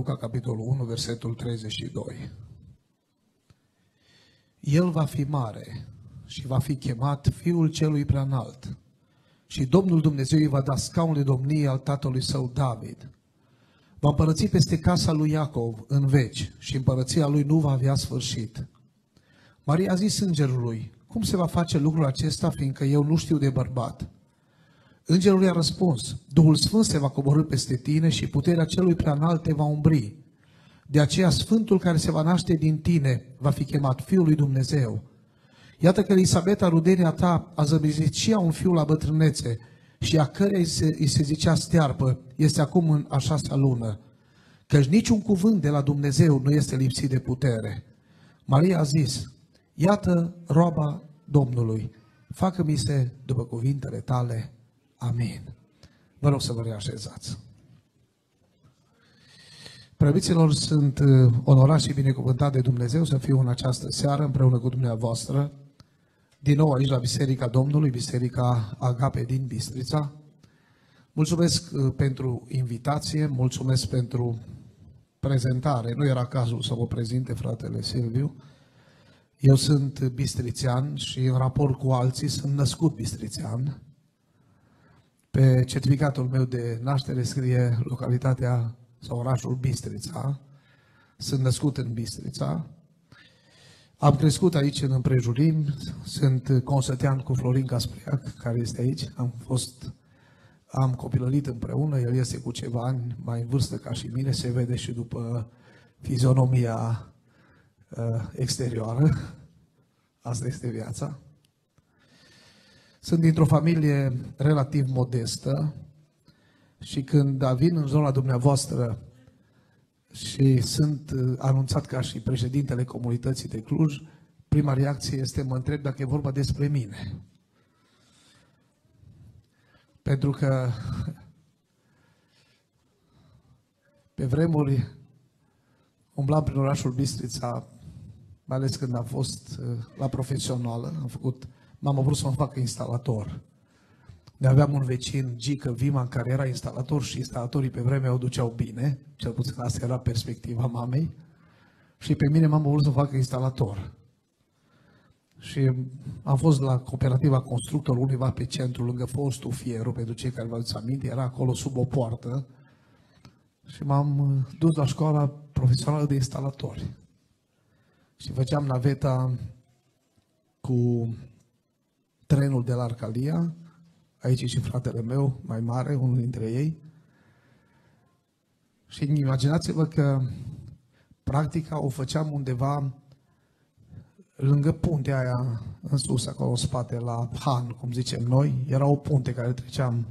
Luca, capitolul 1, versetul 32. El va fi mare și va fi chemat Fiul Celui Preanalt. Și Domnul Dumnezeu îi va da scaun de domnie al tatălui său David. Va împărăți peste casa lui Iacov în veci și împărăția lui nu va avea sfârșit. Maria a zis îngerului, cum se va face lucrul acesta, fiindcă eu nu știu de bărbat? Îngerul i-a răspuns, Duhul Sfânt se va coborâ peste tine și puterea celui preanalt te va umbri. De aceea Sfântul care se va naște din tine va fi chemat Fiul lui Dumnezeu. Iată că Elisabeta, rudenia ta, a zăbizit și ea un fiu la bătrânețe și a căreia îi se, îi se zicea stearpă, este acum în a șasea lună. Căci niciun cuvânt de la Dumnezeu nu este lipsit de putere. Maria a zis, iată roaba Domnului, facă-mi se după cuvintele tale. Amin. Vă rog să vă reașezați. Preobiților, sunt uh, onorat și binecuvântat de Dumnezeu să fiu în această seară împreună cu dumneavoastră, din nou aici la Biserica Domnului, Biserica Agape din Bistrița. Mulțumesc uh, pentru invitație, mulțumesc pentru prezentare. Nu era cazul să vă prezinte fratele Silviu. Eu sunt bistrițean și în raport cu alții sunt născut bistrițean. Pe certificatul meu de naștere scrie localitatea sau orașul Bistrița. Sunt născut în Bistrița. Am crescut aici în împrejurim. Sunt consătean cu Florin Caspriac, care este aici. Am fost, am copilărit împreună. El este cu ceva ani mai în vârstă ca și mine. Se vede și după fizionomia uh, exterioară. Asta este viața. Sunt dintr-o familie relativ modestă și când vin în zona dumneavoastră și sunt uh, anunțat ca și președintele comunității de Cluj, prima reacție este mă întreb dacă e vorba despre mine. Pentru că pe vremuri umblam prin orașul Bistrița, mai ales când am fost uh, la profesională, am făcut m-am vrut să mă fac instalator. Ne aveam un vecin, Gică Viman, care era instalator și instalatorii pe vremea o duceau bine, cel puțin asta era perspectiva mamei, și pe mine m-am vrut să fac instalator. Și am fost la cooperativa constructor undeva pe centru, lângă fostul Fieru, pentru cei care vă aduceți aminte, era acolo sub o poartă și m-am dus la școala profesională de instalatori. Și făceam naveta cu trenul de la Arcalia, aici e și fratele meu, mai mare, unul dintre ei. Și imaginați-vă că practica o făceam undeva lângă puntea aia în sus, acolo în spate, la Han, cum zicem noi. Era o punte care treceam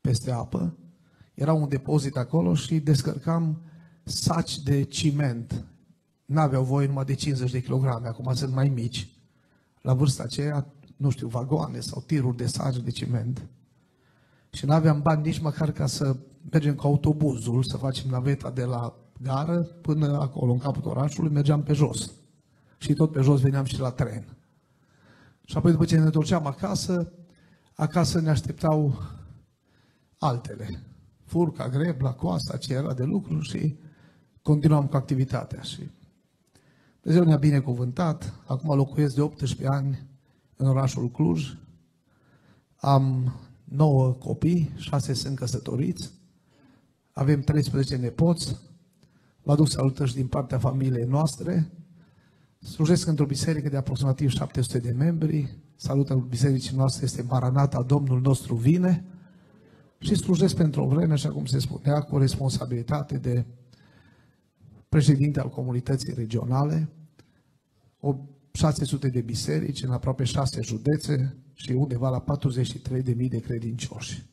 peste apă. Era un depozit acolo și descărcam saci de ciment. N-aveau voie numai de 50 de kilograme, acum sunt mai mici. La vârsta aceea nu știu, vagoane sau tiruri de sage de ciment. Și nu aveam bani nici măcar ca să mergem cu autobuzul, să facem naveta de la gară până acolo, în capul orașului, mergeam pe jos. Și tot pe jos veneam și la tren. Și apoi după ce ne întorceam acasă, acasă ne așteptau altele. Furca, grebla, coasta, ce era de lucru și continuam cu activitatea. Și Dumnezeu ne-a binecuvântat. Acum locuiesc de 18 ani în orașul Cluj. Am nouă copii, șase sunt căsătoriți, avem 13 nepoți, vă aduc salutări din partea familiei noastre, slujesc într-o biserică de aproximativ 700 de membri, salutul bisericii noastre este Maranata, Domnul nostru vine, și slujesc pentru o vreme, așa cum se spunea, cu responsabilitate de președinte al comunității regionale, o 600 de biserici în aproape 6 județe și undeva la 43.000 de credincioși.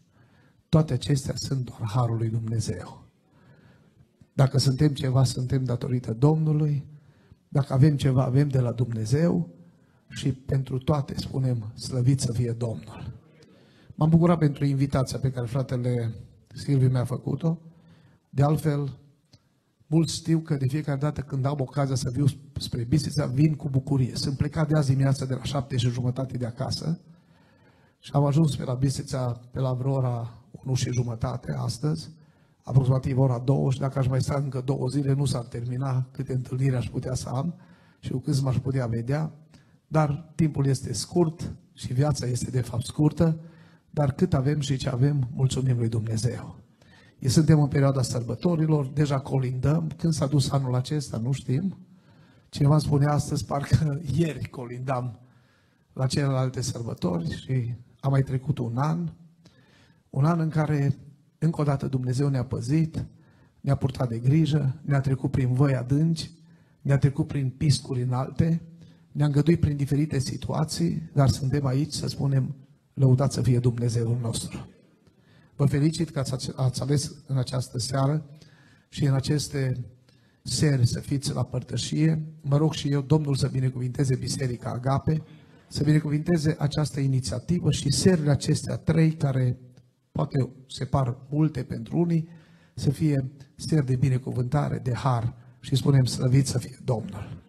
Toate acestea sunt doar Harul lui Dumnezeu. Dacă suntem ceva, suntem datorită Domnului. Dacă avem ceva, avem de la Dumnezeu. Și pentru toate spunem, slăvit să fie Domnul. M-am bucurat pentru invitația pe care fratele Silviu mi-a făcut-o. De altfel, Mulți știu că de fiecare dată când am ocazia să viu spre Bistrița, vin cu bucurie. Sunt plecat de azi dimineața de la șapte și jumătate de acasă și am ajuns pe la Bistrița pe la vreo ora 1 și jumătate astăzi. aproximativ ora două și dacă aș mai sta încă două zile nu s-ar termina câte întâlniri aș putea să am și cu câți m-aș putea vedea, dar timpul este scurt și viața este de fapt scurtă, dar cât avem și ce avem, mulțumim lui Dumnezeu. Suntem în perioada sărbătorilor, deja colindăm. Când s-a dus anul acesta, nu știm. Cineva spunea astăzi, parcă ieri colindam la celelalte sărbători și a mai trecut un an. Un an în care, încă o dată, Dumnezeu ne-a păzit, ne-a purtat de grijă, ne-a trecut prin voi adânci, ne-a trecut prin piscuri înalte, ne-a îngăduit prin diferite situații, dar suntem aici să spunem, lăudați să fie Dumnezeul nostru. Vă felicit că ați, ați ales în această seară și în aceste seri să fiți la părtășie. Mă rog și eu, Domnul, să binecuvinteze Biserica Agape, să binecuvinteze această inițiativă și serile acestea trei, care poate se par multe pentru unii, să fie seri de binecuvântare, de har și spunem slăvit să fie Domnul.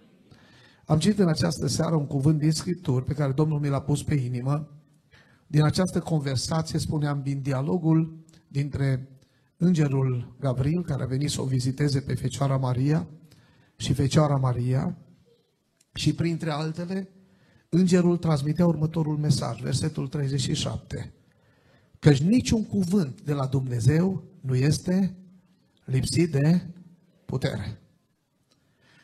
Am citit în această seară un cuvânt din Scripturi pe care Domnul mi l-a pus pe inimă. Din această conversație, spuneam, din dialogul dintre îngerul Gabriel, care a venit să o viziteze pe Fecioara Maria și Fecioara Maria, și printre altele, îngerul transmitea următorul mesaj, versetul 37, căci niciun cuvânt de la Dumnezeu nu este lipsit de putere.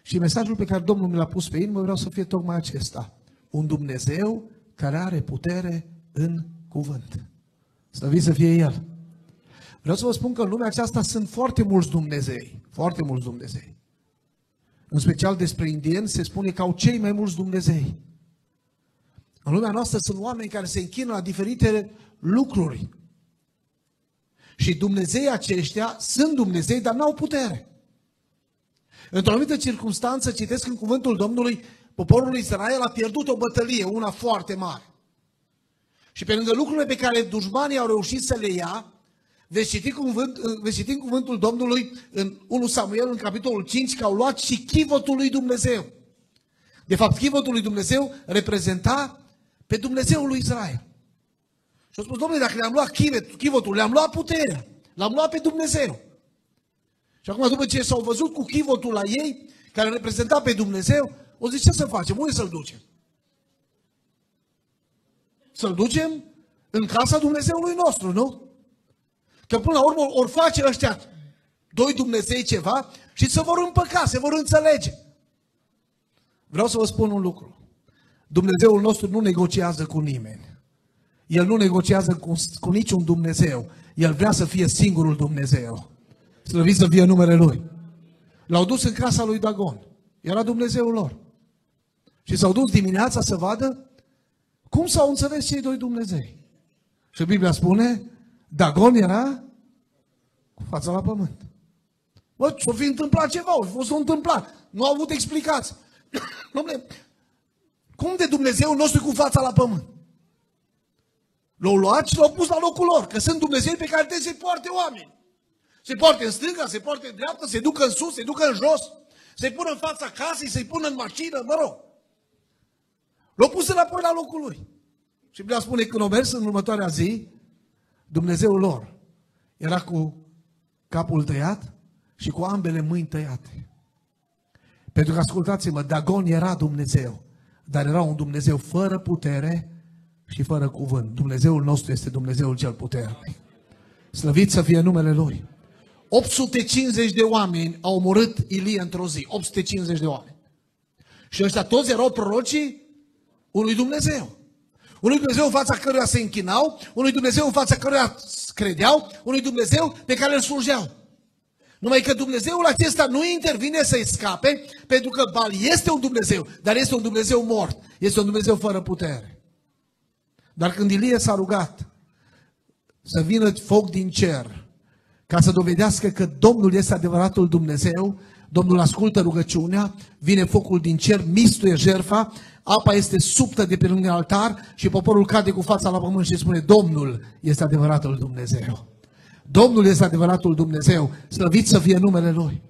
Și mesajul pe care Domnul mi l-a pus pe inimă vreau să fie tocmai acesta. Un Dumnezeu care are putere în cuvânt. Slăvit să fie El. Vreau să vă spun că în lumea aceasta sunt foarte mulți Dumnezei. Foarte mulți Dumnezei. În special despre indieni se spune că au cei mai mulți Dumnezei. În lumea noastră sunt oameni care se închină la diferite lucruri. Și Dumnezei aceștia sunt Dumnezei, dar n-au putere. Într-o anumită circunstanță, citesc în cuvântul Domnului, poporul Israel a pierdut o bătălie, una foarte mare. Și pe lângă lucrurile pe care dușmanii au reușit să le ia, veți citi, cuvânt, veți citi în cuvântul Domnului în 1 Samuel, în capitolul 5, că au luat și chivotul lui Dumnezeu. De fapt, chivotul lui Dumnezeu reprezenta pe Dumnezeul lui Israel. Și au spus, domnule, dacă le-am luat chivotul, le-am luat puterea, l-am luat pe Dumnezeu. Și acum, după ce s-au văzut cu chivotul la ei, care reprezenta pe Dumnezeu, o zice, ce să facem? Unde să-l ducem? Să-l ducem în casa Dumnezeului nostru, nu? Că până la urmă ori face ăștia doi Dumnezei ceva și se vor împăca, se vor înțelege. Vreau să vă spun un lucru. Dumnezeul nostru nu negociază cu nimeni. El nu negociază cu, cu niciun Dumnezeu. El vrea să fie singurul Dumnezeu. Slăvit să fie numele Lui. L-au dus în casa lui Dagon. Era Dumnezeul lor. Și s-au dus dimineața să vadă cum s-au înțeles cei doi Dumnezei. Și Biblia spune, Dagon era cu fața la pământ. Bă, s-o fi întâmplat ceva, o fost întâmplat. Nu au avut explicații. Dom'le, cum de Dumnezeu nostru cu fața la pământ? L-au luat și l-au pus la locul lor, că sunt Dumnezei pe care trebuie să-i poarte oameni. Se poate în stânga, se poate în dreapta, se ducă în sus, se ducă în jos, se pună în fața casei, se pună în mașină, mă rog. L-a pus înapoi la locul lui. Și Biblia spune că când o mers în următoarea zi, Dumnezeul lor era cu capul tăiat și cu ambele mâini tăiate. Pentru că, ascultați-mă, Dagon era Dumnezeu, dar era un Dumnezeu fără putere și fără cuvânt. Dumnezeul nostru este Dumnezeul cel puternic. Slăvit să fie numele Lui. 850 de oameni au omorât Ilie într-o zi. 850 de oameni. Și ăștia toți erau prorocii unui Dumnezeu. Unui Dumnezeu în fața căruia se închinau, unui Dumnezeu în fața căruia credeau, unui Dumnezeu pe care îl slujeau. Numai că Dumnezeul acesta nu intervine să-i scape, pentru că Bal este un Dumnezeu, dar este un Dumnezeu mort. Este un Dumnezeu fără putere. Dar când Ilie s-a rugat să vină foc din cer ca să dovedească că Domnul este adevăratul Dumnezeu, Domnul ascultă rugăciunea, vine focul din cer, mistuie jerfa, apa este subtă de pe lângă altar și poporul cade cu fața la pământ și spune, Domnul este adevăratul Dumnezeu. Domnul este adevăratul Dumnezeu, slăvit să fie numele Lui.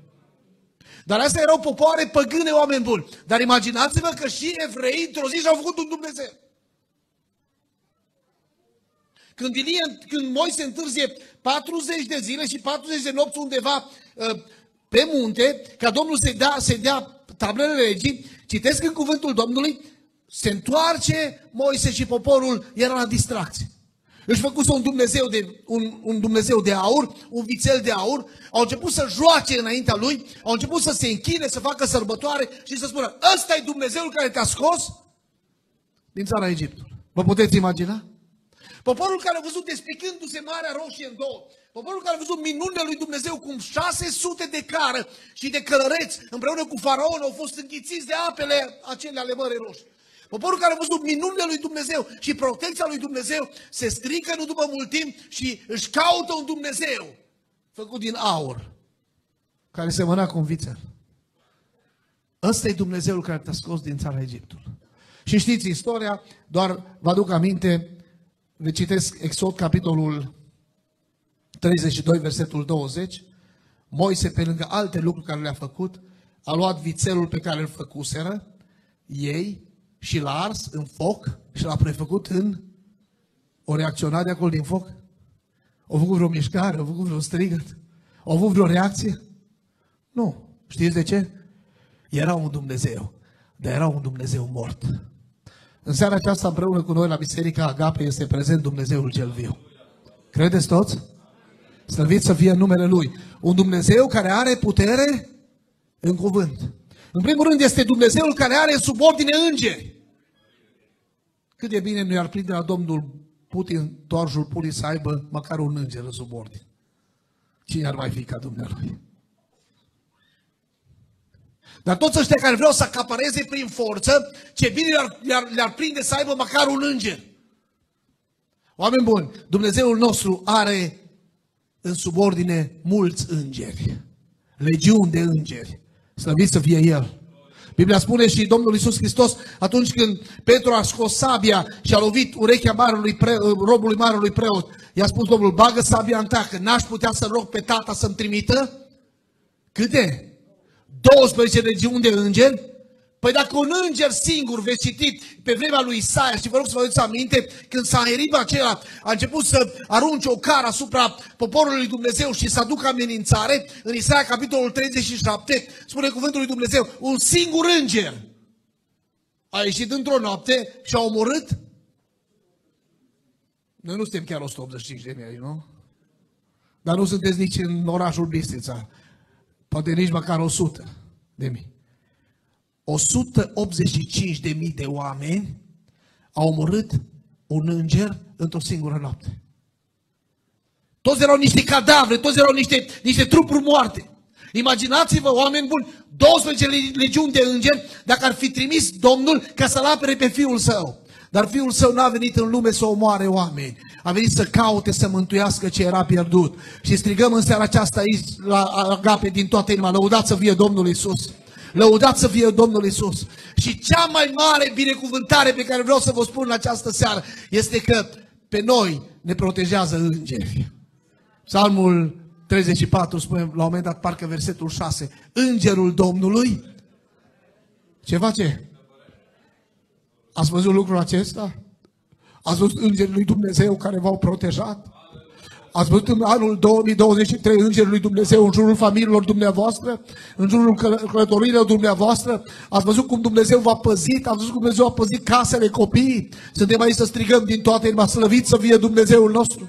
Dar astea erau popoare păgâne, oameni buni. Dar imaginați-vă că și evrei într-o zi și-au făcut un Dumnezeu. Când, Ilie, când Moise întârzie 40 de zile și 40 de nopți undeva uh, pe munte, ca Domnul să dea, să dea tablele legii, citesc în cuvântul Domnului, se întoarce Moise și poporul era la distracție. Își făcuse un Dumnezeu, de, un, un Dumnezeu de aur, un vițel de aur, au început să joace înaintea lui, au început să se închine, să facă sărbătoare și să spună, ăsta e Dumnezeul care te-a scos din țara Egiptului. Vă puteți imagina? Poporul care a văzut despicându-se Marea Roșie în două, poporul care a văzut minunile lui Dumnezeu cum 600 de cară și de călăreți împreună cu faraon au fost înghițiți de apele acelea ale Mării Roșii. Poporul care a văzut minunile lui Dumnezeu și protecția lui Dumnezeu se strică nu după mult timp și își caută un Dumnezeu făcut din aur, care se mâna cu un vițel. Ăsta e Dumnezeul care te-a scos din țara Egiptului. Și știți istoria, doar vă aduc aminte, vă citesc Exod, capitolul 32, versetul 20. Moise, pe lângă alte lucruri care le-a făcut, a luat vițelul pe care îl făcuseră, ei, și l-a ars în foc și l-a prefăcut în o reacționare de acolo din foc? Au făcut vreo mișcare, au făcut vreo strigăt? Au avut vreo reacție? Nu. Știți de ce? Era un Dumnezeu, dar era un Dumnezeu mort. În seara aceasta, împreună cu noi la Biserica Agape, este prezent Dumnezeul cel viu. Credeți toți? Slăvit să fie numele Lui. Un Dumnezeu care are putere în cuvânt. În primul rând este Dumnezeul care are sub ordine îngeri. Cât de bine nu i-ar prinde la Domnul Putin, toarjul Putin să aibă măcar un înger în subordine. Cine ar mai fi ca Dumnealui? Dar toți ăștia care vreau să acapareze prin forță, ce bine le-ar, le-ar, le-ar prinde să aibă măcar un înger. Oameni buni, Dumnezeul nostru are în subordine mulți îngeri, legiuni de îngeri. Slăvit să fie El. Biblia spune și Domnul Iisus Hristos, atunci când Petru a scos sabia și a lovit urechea marului pre, robului marului preot, i-a spus Domnul, bagă sabia în ta, că n-aș putea să rog pe tata să-mi trimită? Câte? 12 regiuni de îngeri? Păi dacă un înger singur veți citit pe vremea lui Isaia și vă rog să vă aduceți aminte, când s-a Sanherib acela a început să arunce o cară asupra poporului lui Dumnezeu și să aducă amenințare, în Isaia capitolul 37 spune cuvântul lui Dumnezeu, un singur înger a ieșit într-o noapte și a omorât noi nu suntem chiar 185 de mii, nu? Dar nu sunteți nici în orașul Bistrița. Poate nici măcar 100 de mii. 185 de mii de oameni au omorât un înger într-o singură noapte. Toți erau niște cadavre, toți erau niște, niște trupuri moarte. Imaginați-vă, oameni buni, 12 legiuni de îngeri, dacă ar fi trimis Domnul ca să-l apere pe Fiul Său. Dar Fiul Său n-a venit în lume să omoare oameni. A venit să caute, să mântuiască ce era pierdut. Și strigăm în seara aceasta aici la agape din toată inima. Lăudați să fie Domnul Isus. Lăudat să fie Domnul Isus. Și cea mai mare binecuvântare pe care vreau să vă spun în această seară este că pe noi ne protejează îngeri. Psalmul 34 spune la un moment dat, parcă versetul 6, Îngerul Domnului, ce face? Ați văzut lucrul acesta? Ați văzut îngerii lui Dumnezeu care v-au protejat? Ați văzut în anul 2023 Îngerul lui Dumnezeu în jurul familiilor dumneavoastră, în jurul călătoriilor dumneavoastră? Ați văzut cum Dumnezeu v-a păzit? Ați văzut cum Dumnezeu a păzit casele copiii? Suntem aici să strigăm din toată inima, slăvit să fie Dumnezeul nostru.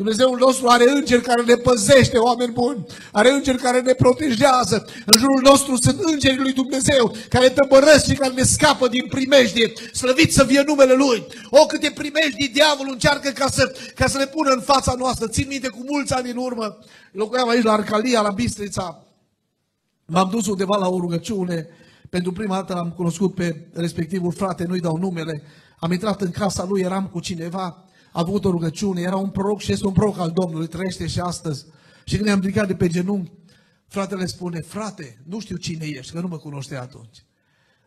Dumnezeul nostru are îngeri care ne păzește, oameni buni. Are îngeri care ne protejează. În jurul nostru sunt îngerii lui Dumnezeu care tăbărăsc și care ne scapă din primejdie. Slăvit să fie numele Lui. O, câte primejdii diavolul încearcă ca să, ca să le pună în fața noastră. Țin minte cu mulți ani în urmă. Locuiam aici la Arcalia, la Bistrița. M-am dus undeva la o rugăciune. Pentru prima dată l-am cunoscut pe respectivul frate, nu-i dau numele. Am intrat în casa lui, eram cu cineva a avut o rugăciune, era un proroc și este un proroc al Domnului, trăiește și astăzi. Și când ne-am ridicat de pe genunchi, fratele spune, frate, nu știu cine ești, că nu mă cunoște atunci.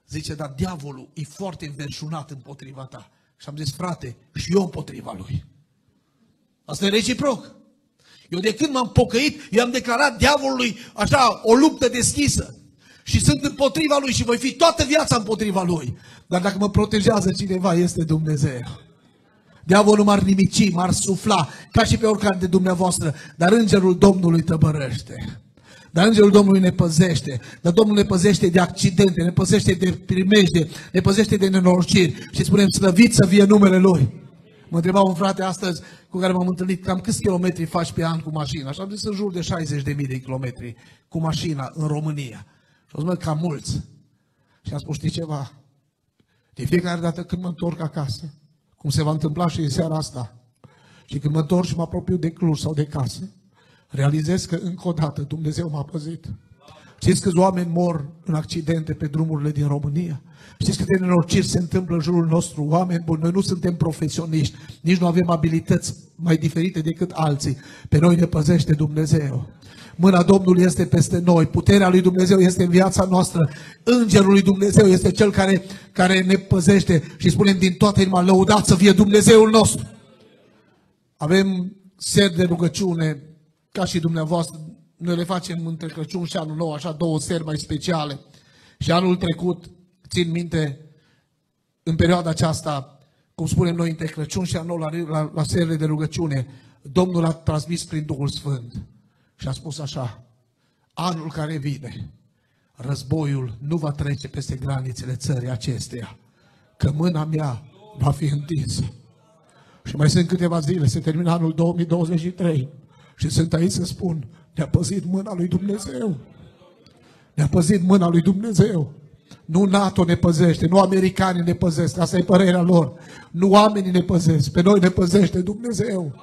Zice, dar diavolul e foarte înverșunat împotriva ta. Și am zis, frate, și eu împotriva lui. Asta e reciproc. Eu de când m-am pocăit, i-am declarat diavolului așa o luptă deschisă. Și sunt împotriva lui și voi fi toată viața împotriva lui. Dar dacă mă protejează cineva, este Dumnezeu. Diavolul m-ar nimici, m-ar sufla, ca și pe oricare de dumneavoastră, dar îngerul Domnului tăbărăște. Dar îngerul Domnului ne păzește, dar Domnul ne păzește de accidente, ne păzește de primejde, ne păzește de nenorociri și spunem slăvit să fie numele Lui. Mă întreba un frate astăzi cu care m-am întâlnit, cam câți kilometri faci pe an cu mașina? Și am zis în jur de 60.000 de kilometri cu mașina în România. Și am zis, cam mulți. Și am spus, știi ceva? De fiecare dată când mă întorc acasă, cum se va întâmpla și în seara asta, și când mă întorc și mă apropiu de Cluj sau de casă, realizez că încă o dată Dumnezeu m-a păzit. Știți câți oameni mor în accidente pe drumurile din România? Știți câte nenorociri se întâmplă în jurul nostru? Oameni buni, noi nu suntem profesioniști, nici nu avem abilități mai diferite decât alții. Pe noi ne păzește Dumnezeu. Mâna Domnului este peste noi, puterea lui Dumnezeu este în viața noastră, Îngerul lui Dumnezeu este cel care, care ne păzește și spunem din toată inima, lăudați să fie Dumnezeul nostru. Avem seri de rugăciune, ca și dumneavoastră, noi le facem între Crăciun și anul nou, așa două seri mai speciale. Și anul trecut, țin minte, în perioada aceasta, cum spunem noi, între Crăciun și anul nou, la, la, la serile de rugăciune, Domnul a transmis prin Duhul Sfânt și a spus așa, anul care vine, războiul nu va trece peste granițele țării acesteia, că mâna mea va fi întinsă. Și mai sunt câteva zile, se termină anul 2023 și sunt aici să spun, ne-a păzit mâna lui Dumnezeu. Ne-a păzit mâna lui Dumnezeu. Nu NATO ne păzește, nu americanii ne păzesc, asta e părerea lor. Nu oamenii ne păzesc, pe noi ne păzește Dumnezeu.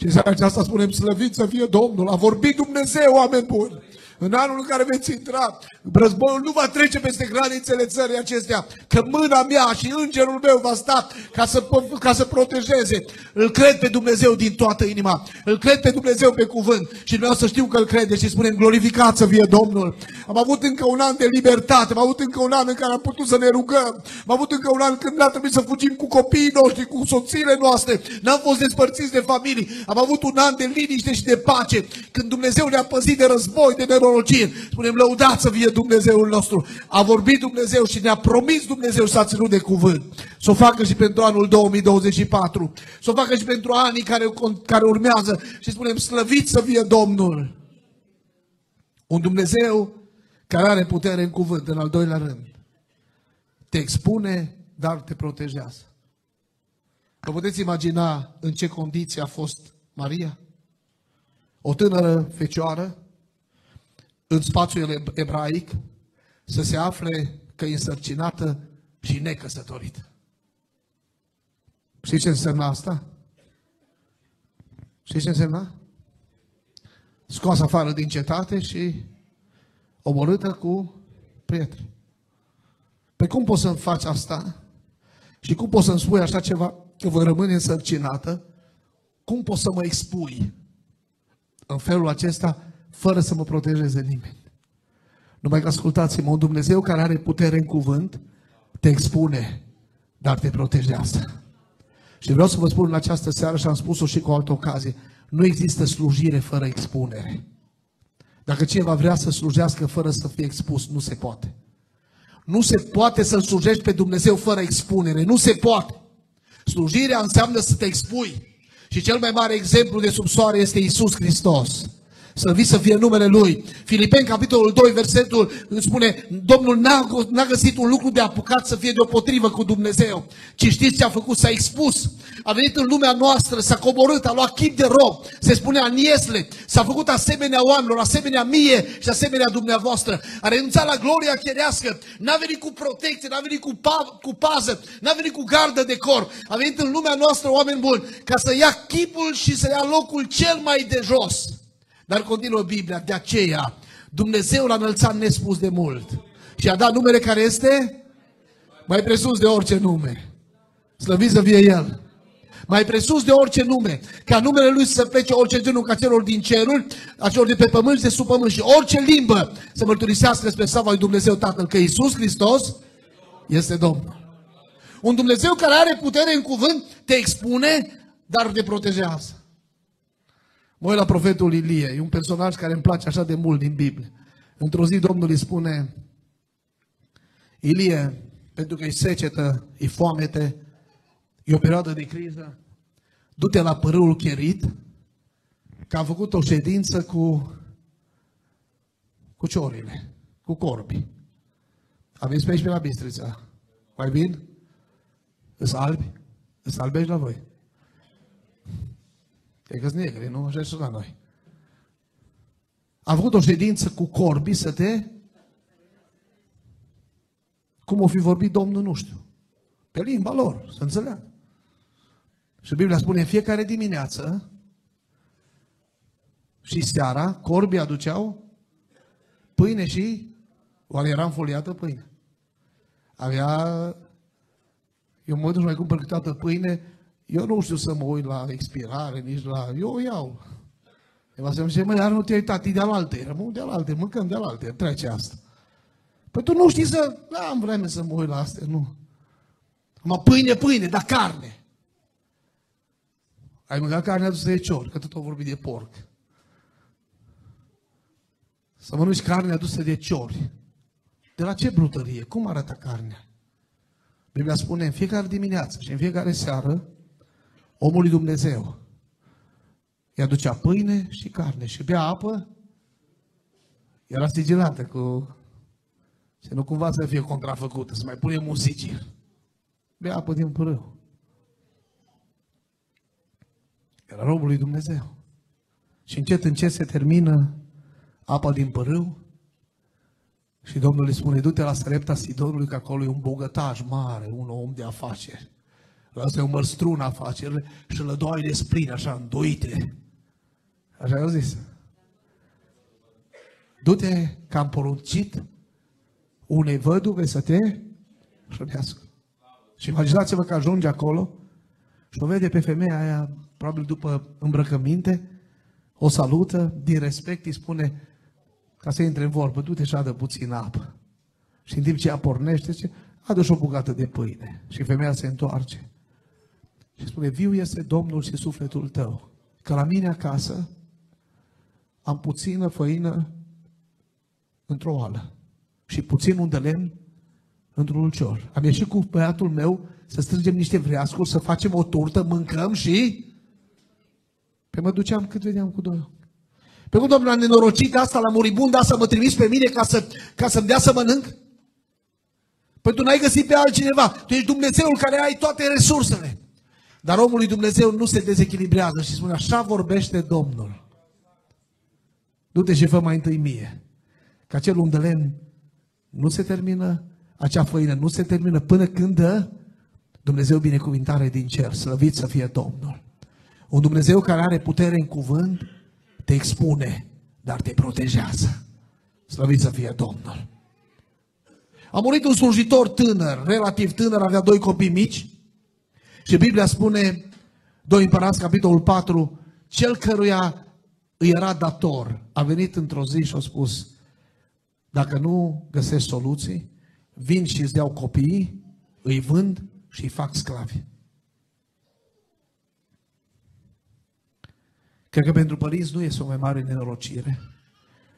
Și în seara aceasta spunem, slăvit să fie Domnul, a vorbit Dumnezeu, oameni buni. În anul în care veți intra, războiul nu va trece peste granițele țării acestea, că mâna mea și îngerul meu va sta ca să, ca să protejeze. Îl cred pe Dumnezeu din toată inima. Îl cred pe Dumnezeu pe cuvânt și vreau să știu că îl crede și spunem glorificat să fie Domnul. Am avut încă un an de libertate, am avut încă un an în care am putut să ne rugăm, am avut încă un an când n-a trebuit să fugim cu copiii noștri, cu soțiile noastre, n-am fost despărțiți de familii, am avut un an de liniște și de pace, când Dumnezeu ne-a păzit de război, de nenorociri. Spunem lăudați să fie Dumnezeul nostru. A vorbit Dumnezeu și ne-a promis Dumnezeu să a ținut de cuvânt. Să o facă și pentru anul 2024. Să o facă și pentru anii care, care urmează. Și spunem slăvit să fie Domnul. Un Dumnezeu care are putere în cuvânt, în al doilea rând. Te expune, dar te protejează. Vă puteți imagina în ce condiții a fost Maria? O tânără fecioară, în spațiul ebraic, să se afle că e însărcinată și necăsătorită. Știți ce înseamnă asta? Știți ce înseamnă? Scoasă afară din cetate și omorâtă cu prieteni. Pe cum poți să-mi faci asta? Și cum poți să-mi spui așa ceva, că voi rămâne însărcinată? Cum poți să mă expui în felul acesta, fără să mă protejeze nimeni? Numai că ascultați-mă, un Dumnezeu care are putere în cuvânt, te expune, dar te protejează. Și vreau să vă spun în această seară și am spus-o și cu o altă ocazie, nu există slujire fără expunere. Dacă cineva vrea să slujească fără să fie expus, nu se poate. Nu se poate să-L slujești pe Dumnezeu fără expunere. Nu se poate. Slujirea înseamnă să te expui. Și cel mai mare exemplu de sub soare este Isus Hristos. Slăvit să fie numele Lui. Filipeni, capitolul 2, versetul spune, Domnul n-a, n-a găsit un lucru de apucat să fie deopotrivă cu Dumnezeu, ci știți ce a făcut? S-a expus. A venit în lumea noastră, s-a coborât, a luat chip de rob, se spunea în Iesle, s-a făcut asemenea oamenilor, asemenea mie și asemenea dumneavoastră. A renunțat la gloria cherească, n-a venit cu protecție, n-a venit cu, pa, cu pază, n-a venit cu gardă de cor. A venit în lumea noastră, oameni buni, ca să ia chipul și să ia locul cel mai de jos. Dar continuă Biblia, de aceea Dumnezeu l-a înălțat nespus de mult și a dat numele care este mai presus de orice nume. Slăvit să fie El. Mai presus de orice nume, ca numele Lui să plece orice genul ca celor din cerul, a celor de pe pământ și de sub pământ și orice limbă să mărturisească spre slava lui Dumnezeu Tatăl că Iisus Hristos este Domnul. Un Dumnezeu care are putere în cuvânt te expune, dar te protejează. Mă la profetul Ilie, e un personaj care îmi place așa de mult din Biblie. Într-o zi Domnul îi spune, Ilie, pentru că e secetă, e foamete, e o perioadă de criză, du-te la părâul cherit, că am făcut o ședință cu, cu ciorile, cu corbii. Aveți pe aici pe la Bistrița. Mai vin? Îs albi? Îs albești la voi? E că negri, nu? Așa și la noi. Am făcut o ședință cu corbii să te... Cum o fi vorbit Domnul, nu știu. Pe limba lor, să înțeleagă. Și Biblia spune, în fiecare dimineață și seara, corbii aduceau pâine și oare era înfoliată pâine. Avea, eu mă duc mai cumpăr câteodată pâine, eu nu știu să mă uit la expirare, nici la, eu o iau. Eva să-mi zice, măi, dar nu te-ai uitat, e de-al alte. Rămân de-al alte, mâncăm de-al alte, trece asta. Păi tu nu știi să, da, am vreme să mă uit la astea, nu. Mă, pâine, pâine, dar carne. Ai mâncat carne adusă de cior, că tot au vorbit de porc. Să mănânci carne adusă de ciori. De la ce brutărie? Cum arată carnea? Biblia spune în fiecare dimineață și în fiecare seară omul lui Dumnezeu îi aducea pâine și carne și bea apă. Era sigilată cu... Și nu cumva să fie contrafăcută, să mai punem un sigil. Bea apă din pârâu. Era robul lui Dumnezeu. Și încet, încet se termină apa din părâu și Domnul îi spune, du-te la Sărepta Sidonului, că acolo e un bogătaj mare, un om de afaceri. Ăsta e un mărstrun afacerile și lădoai de splin, așa, îndoite. Așa au zis. Du-te că am poruncit unei văduve să te șunească. Și imaginați-vă că ajunge acolo și o vede pe femeia aia, probabil după îmbrăcăminte, o salută, din respect îi spune, ca să intre în vorbă, du-te și adă puțin apă. Și în timp ce ea pornește, zice, adu și o bucată de pâine. Și femeia se întoarce. Și spune, viu este Domnul și sufletul tău. Că la mine acasă am puțină făină într-o oală și puțin un de lemn într-un ulcior. Am ieșit cu băiatul meu să strângem niște vreascuri, să facem o turtă, mâncăm și... Pe mă duceam cât vedeam cu doi Pe cum Domnul a nenorocit asta la muribund, asta mă trimis pe mine ca, să, ca să-mi dea să mănânc? Păi tu n-ai găsit pe altcineva. Tu ești Dumnezeul care ai toate resursele. Dar omul lui Dumnezeu nu se dezechilibrează și spune, așa vorbește Domnul. Du-te și fă mai întâi mie. Că acel un de lemn nu se termină, acea făină nu se termină până când dă Dumnezeu binecuvintare din cer. Slăvit să fie Domnul. Un Dumnezeu care are putere în cuvânt te expune, dar te protejează. Slăvit să fie Domnul. A murit un slujitor tânăr, relativ tânăr, avea doi copii mici și Biblia spune, 2 Împărați, capitolul 4, cel căruia îi era dator, a venit într-o zi și a spus, dacă nu găsesc soluții, vin și îți deau copiii, îi vând și îi fac sclavi. Cred că pentru părinți nu este o mai mare nenorocire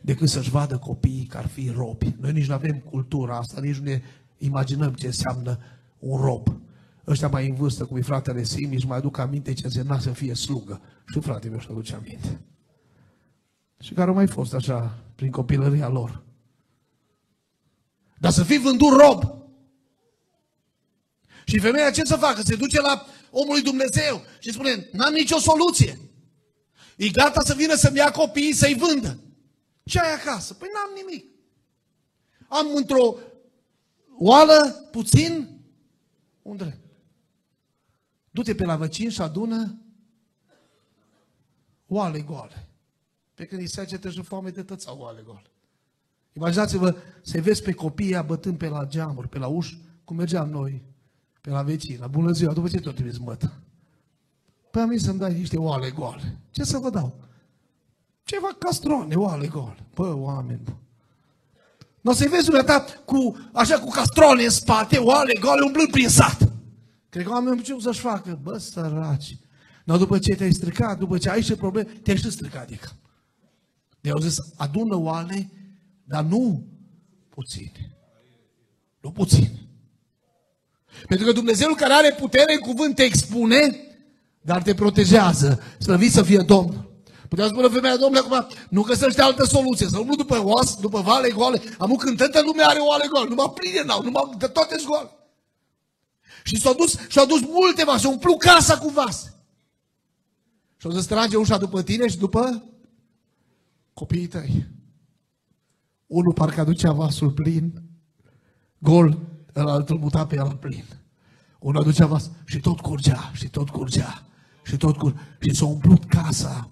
decât să-și vadă copiii că ar fi robi. Noi nici nu avem cultura asta, nici nu ne imaginăm ce înseamnă un rob. Ăștia mai în vârstă, cum e fratele Simiș, își mai aduc aminte ce însemna să fie slugă. Și fratele meu își aduce aminte și care au mai fost așa prin copilăria lor. Dar să fii vândut rob. Și femeia ce să facă? Se duce la omul lui Dumnezeu și spune, n-am nicio soluție. E gata să vină să-mi ia copiii să-i vândă. Ce ai acasă? Păi n-am nimic. Am într-o oală puțin unde? Du-te pe la vecin și adună oale goale. Pe când îi secetă și foame de tăța oale gol. Imaginați-vă să vezi pe copiii bătând pe la geamuri, pe la uși, cum mergeam noi, pe la vecini, la bună ziua, după ce tot trimis mătă. Păi am zis să-mi dai niște oale goale. Ce să vă dau? Ceva castrone, oale goale. Bă, oameni, bă. Nu o să-i vezi dumneata cu, așa cu castrone în spate, oale goale, umblând prin sat. Cred că oamenii ce să-și facă? Bă, săraci. Nu, după ce te-ai stricat, după ce ai și probleme, te-ai și stricat de cap. De-au zis, adună oale, dar nu puține. Nu puțin. Pentru că Dumnezeul care are putere în cuvânt te expune, dar te protejează. Slăvit să fie Domnul. Putea spune femeia, domnule, acum nu găsește altă soluție, să umblu după oas, după vale goale. Am când toată lumea are oale goale, numai pline n-au, numai de toate goale. Și s-au dus, și-au dus multe vase, umplu casa cu vase. Și-au zis, trage ușa după tine și după copiii tăi. Unul parcă aducea vasul plin, gol, altul muta pe el în plin. Unul aducea vas și tot curgea, și tot curgea, și tot curgea. Și s-a umplut casa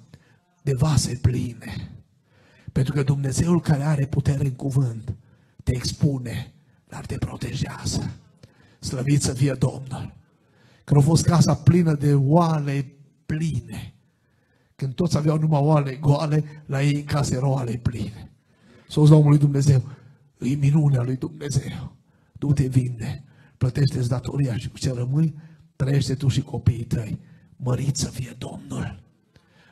de vase pline. Pentru că Dumnezeul care are putere în cuvânt te expune, dar te protejează. Slăvit să fie Domnul. Când a fost casa plină de oale pline, când toți aveau numai oale goale, la ei în casă erau oale pline. Să s Domnului Dumnezeu, îi minunea lui Dumnezeu. Du-te, vinde, plătește-ți datoria și cu ce rămâi, trăiește tu și copiii tăi. Mărit să fie Domnul.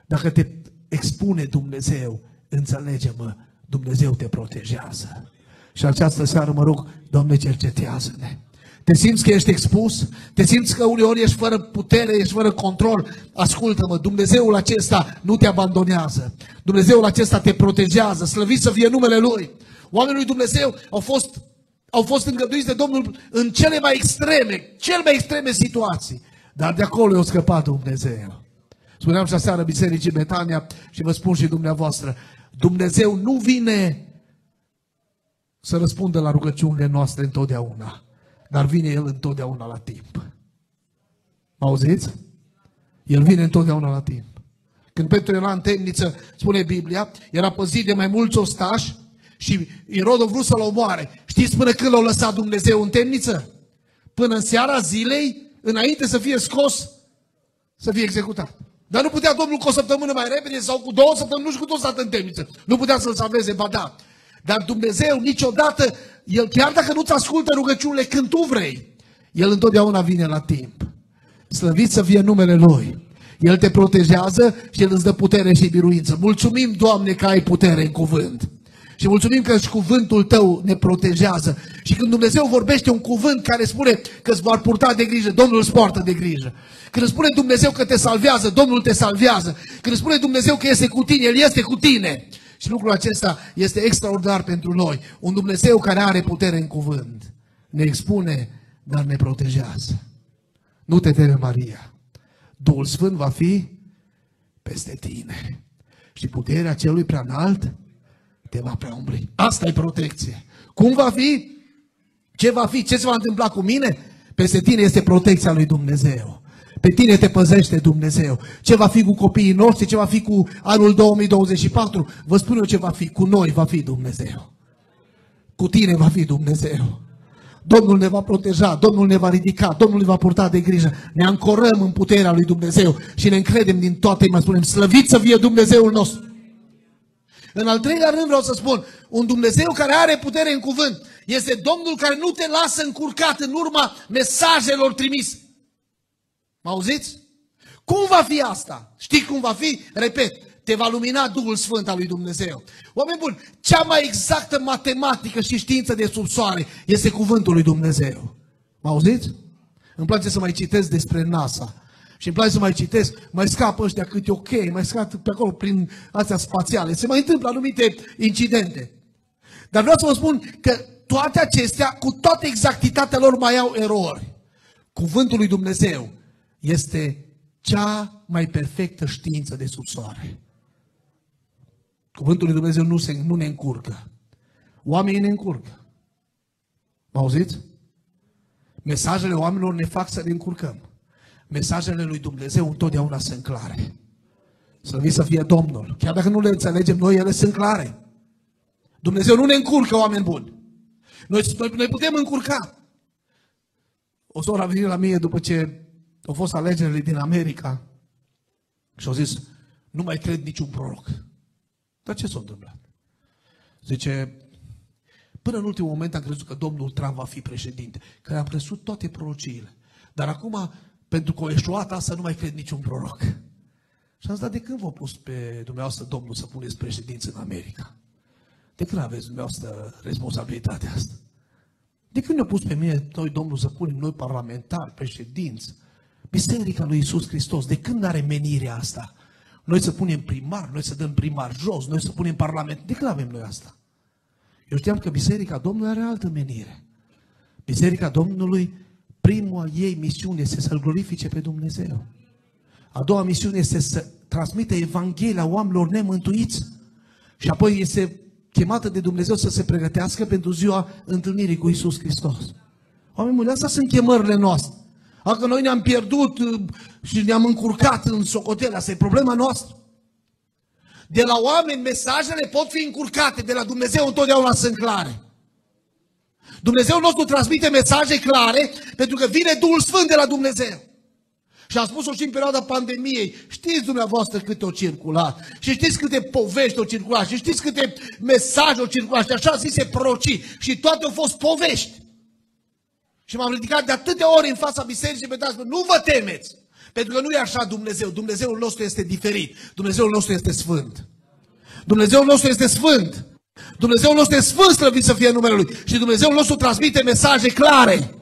Dacă te expune Dumnezeu, înțelege-mă, Dumnezeu te protejează. Și această seară mă rog, Doamne, cercetează-ne. Te simți că ești expus? Te simți că uneori ești fără putere, ești fără control? Ascultă-mă, Dumnezeul acesta nu te abandonează. Dumnezeul acesta te protejează. Slăvit să fie numele Lui. Oamenii lui Dumnezeu au fost, au fost îngăduiți de Domnul în cele mai extreme, cele mai extreme situații. Dar de acolo i-a scăpat Dumnezeu. Spuneam și aseară Bisericii Betania și vă spun și dumneavoastră, Dumnezeu nu vine să răspundă la rugăciunile noastre întotdeauna, dar vine El întotdeauna la timp. Mă auziți? El vine întotdeauna la timp. Când Petru era în temniță, spune Biblia, era păzit de mai mulți ostași și Irod a vrut să-l omoare. Știți până când l-a lăsat Dumnezeu în temniță? Până în seara zilei, înainte să fie scos, să fie executat. Dar nu putea Domnul cu o săptămână mai repede sau cu două săptămâni, nu știu cu tot în temniță. Nu putea să-l salveze, ba da. Dar Dumnezeu niciodată, El chiar dacă nu-ți ascultă rugăciunile când tu vrei, El întotdeauna vine la timp. Slăvit să fie numele Lui. El te protejează și El îți dă putere și biruință. Mulțumim, Doamne, că ai putere în cuvânt. Și mulțumim că și cuvântul tău ne protejează. Și când Dumnezeu vorbește un cuvânt care spune că îți vor purta de grijă, Domnul îți poartă de grijă. Când îți spune Dumnezeu că te salvează, Domnul te salvează. Când îți spune Dumnezeu că este cu tine, El este cu tine. Și lucrul acesta este extraordinar pentru noi. Un Dumnezeu care are putere în cuvânt. Ne expune, dar ne protejează. Nu te teme, Maria. Duhul Sfânt va fi peste tine. Și puterea celui prea înalt te va preumbli. Asta e protecție. Cum va fi? Ce va fi? Ce se va întâmpla cu mine? Peste tine este protecția lui Dumnezeu. Pe tine te păzește Dumnezeu. Ce va fi cu copiii noștri, ce va fi cu anul 2024, vă spun eu ce va fi. Cu noi va fi Dumnezeu. Cu tine va fi Dumnezeu. Domnul ne va proteja, Domnul ne va ridica, Domnul ne va purta de grijă. Ne ancorăm în puterea lui Dumnezeu și ne încredem din toate mai spunem, slăvit să fie Dumnezeul nostru. În al treilea rând vreau să spun, un Dumnezeu care are putere în cuvânt este Domnul care nu te lasă încurcat în urma mesajelor trimise. Mă auziți? Cum va fi asta? Știi cum va fi? Repet, te va lumina Duhul Sfânt al lui Dumnezeu. Oameni buni, cea mai exactă matematică și știință de sub soare este cuvântul lui Dumnezeu. Mă auziți? Îmi place să mai citesc despre NASA. Și îmi place să mai citesc, mai scapă ăștia câte ok, mai scap pe acolo prin astea spațiale. Se mai întâmplă anumite incidente. Dar vreau să vă spun că toate acestea, cu toată exactitatea lor, mai au erori. Cuvântul lui Dumnezeu este cea mai perfectă știință de sub soare. Cuvântul lui Dumnezeu nu, se, nu ne încurcă. Oamenii ne încurcă. Mă auziți? Mesajele oamenilor ne fac să ne încurcăm mesajele lui Dumnezeu întotdeauna sunt clare. Să vii să fie Domnul. Chiar dacă nu le înțelegem noi, ele sunt clare. Dumnezeu nu ne încurcă, oameni buni. Noi, noi, noi putem încurca. O soră a venit la mine după ce au fost alegerile din America și au zis, nu mai cred niciun proroc. Dar ce s-a întâmplat? Zice, până în ultimul moment am crezut că domnul Trump va fi președinte, că am crezut toate prorociile. Dar acum pentru că o eșuat asta nu mai cred niciun proroc. Și am zis, de când v-a pus pe dumneavoastră Domnul să puneți președinți în America? De când aveți dumneavoastră responsabilitatea asta? De când ne-a pus pe mine noi Domnul să punem noi parlamentari, președinți? Biserica lui Isus Hristos, de când are menirea asta? Noi să punem primar, noi să dăm primar jos, noi să punem parlament. De când avem noi asta? Eu știam că Biserica Domnului are altă menire. Biserica Domnului, prima ei misiune este să-L glorifice pe Dumnezeu. A doua misiune este să transmite Evanghelia oamenilor nemântuiți. Și apoi este chemată de Dumnezeu să se pregătească pentru ziua întâlnirii cu Isus Hristos. Oameni buni, astea sunt chemările noastre. Dacă noi ne-am pierdut uh, și ne-am încurcat în socotele, asta e problema noastră. De la oameni mesajele pot fi încurcate, de la Dumnezeu întotdeauna sunt clare. Dumnezeu nostru transmite mesaje clare pentru că vine Duhul Sfânt de la Dumnezeu. Și am spus-o și în perioada pandemiei. Știți dumneavoastră câte o circulat. Și știți câte povești au circulat. Și știți câte mesaje au circulat. Și așa zise proci. Și toate au fost povești. Și m-am ridicat de atâtea ori în fața bisericii și pe nu vă temeți. Pentru că nu e așa Dumnezeu. Dumnezeul nostru este diferit. Dumnezeul nostru este sfânt. Dumnezeul nostru este sfânt. Dumnezeul nostru este sfânt slăvit să fie numele Lui. Și Dumnezeul nostru transmite mesaje clare.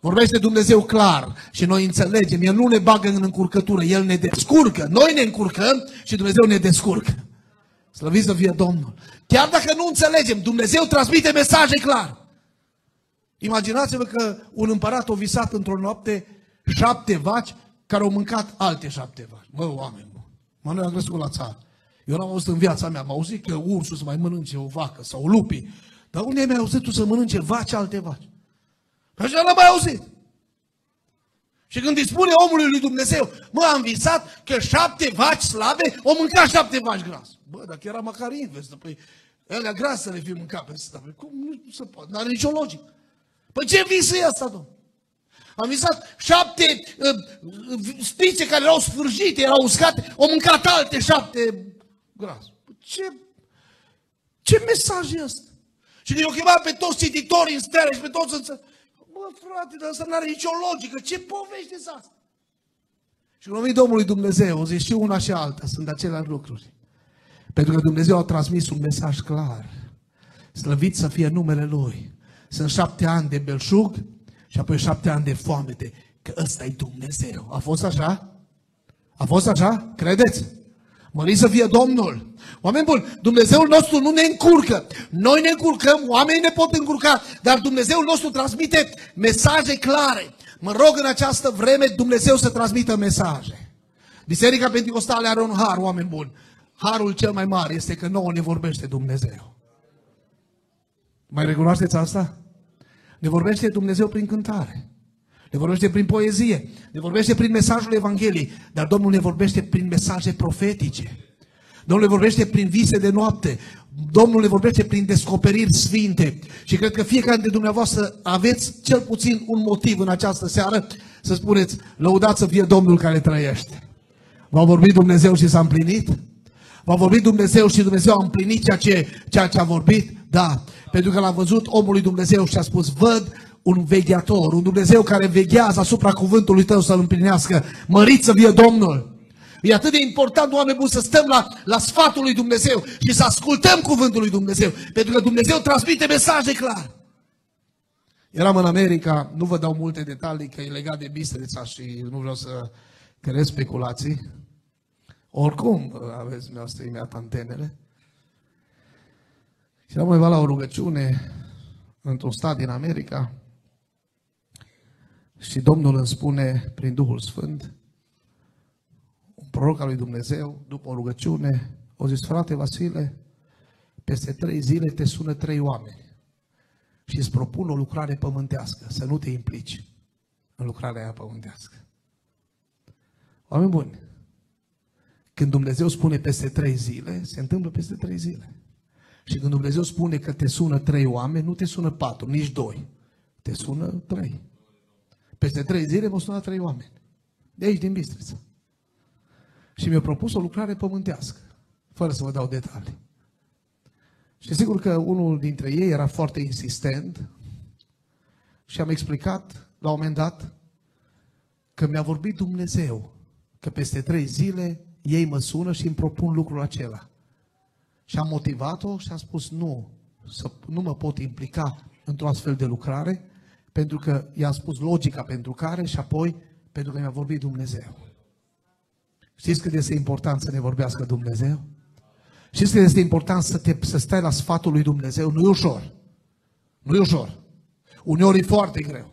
Vorbește Dumnezeu clar și noi înțelegem. El nu ne bagă în încurcătură, El ne descurcă. Noi ne încurcăm și Dumnezeu ne descurcă. Slăvit să fie Domnul. Chiar dacă nu înțelegem, Dumnezeu transmite mesaje clar. Imaginați-vă că un împărat a visat într-o noapte șapte vaci care au mâncat alte șapte vaci. Mă, oameni buni. Mă, noi am crescut la țară. Eu n-am auzit în viața mea. Am auzit că ursul să mai mănânce o vacă sau lupii. Dar unde ai mai auzit tu să mănânce vaci alte vaci? Așa n-am mai auzit. Și când îi spune omului lui Dumnezeu, mă, am visat că șapte vaci slabe o mânca șapte vaci grase. Bă, dacă era măcar invers, păi, alea grase să le fi mâncat pe ăsta. Păi, cum nu se poate? N-are nicio logică. Păi ce vis e asta, domnule? Am visat șapte uh, spițe care erau sfârșite, erau uscate, au mâncat alte șapte grase. Păi ce, ce mesaj e ăsta? Și când i-au chemat pe toți cititorii în stele și pe toți în Bă, frate, dar asta nu are nicio logică. Ce povești este asta? Și când Domnului Dumnezeu, zice și una și alta, sunt aceleași lucruri. Pentru că Dumnezeu a transmis un mesaj clar. Slăvit să fie numele Lui. Sunt șapte ani de belșug și apoi șapte ani de foamete. Că ăsta e Dumnezeu. A fost așa? A fost așa? Credeți? Mărit să fie Domnul. Oameni buni, Dumnezeul nostru nu ne încurcă. Noi ne încurcăm, oamenii ne pot încurca, dar Dumnezeul nostru transmite mesaje clare. Mă rog în această vreme Dumnezeu să transmită mesaje. Biserica Pentecostală are un har, oameni buni. Harul cel mai mare este că nouă ne vorbește Dumnezeu. Mai recunoașteți asta? Ne vorbește Dumnezeu prin cântare. Ne vorbește prin poezie. Ne vorbește prin mesajul Evangheliei. Dar Domnul ne vorbește prin mesaje profetice. Domnul ne vorbește prin vise de noapte. Domnul ne vorbește prin descoperiri sfinte. Și cred că fiecare dintre dumneavoastră aveți cel puțin un motiv în această seară să spuneți, lăudați să fie Domnul care trăiește. V-a vorbit Dumnezeu și s-a împlinit? V-a vorbit Dumnezeu și Dumnezeu a împlinit ceea ce, ceea ce a vorbit? Da. Pentru că l-a văzut omului Dumnezeu și a spus, văd un vegheator, un Dumnezeu care veghează asupra cuvântului tău să-l împlinească. Mărit să fie Domnul! E atât de important, oameni buni, să stăm la, la sfatul lui Dumnezeu și să ascultăm cuvântul lui Dumnezeu. Pentru că Dumnezeu transmite mesaje clar. Eram în America, nu vă dau multe detalii, că e legat de Bistrița și nu vreau să creez speculații. Oricum, aveți noastră imediat antenele. Și eram undeva la o rugăciune într-un stat din America și Domnul îmi spune prin Duhul Sfânt, un proroc al lui Dumnezeu, după o rugăciune, o zis, frate Vasile, peste trei zile te sună trei oameni și îți propun o lucrare pământească, să nu te implici în lucrarea aia pământească. Oameni buni, când Dumnezeu spune peste trei zile, se întâmplă peste trei zile. Și când Dumnezeu spune că te sună trei oameni, nu te sună patru, nici doi. Te sună trei. Peste trei zile mă sună trei oameni. De aici, din Bistrița. Și mi-a propus o lucrare pământească, fără să vă dau detalii. Și sigur că unul dintre ei era foarte insistent și am explicat la un moment dat că mi-a vorbit Dumnezeu că peste trei zile ei mă sună și îmi propun lucrul acela. Și am motivat-o și am spus nu, să, nu mă pot implica într-o astfel de lucrare, pentru că i-am spus logica pentru care și apoi Pentru că mi-a vorbit Dumnezeu. Știți cât este important să ne vorbească Dumnezeu? Știți cât este important să, te, să stai la sfatul lui Dumnezeu? Nu e ușor. Nu e ușor. Uneori e foarte greu.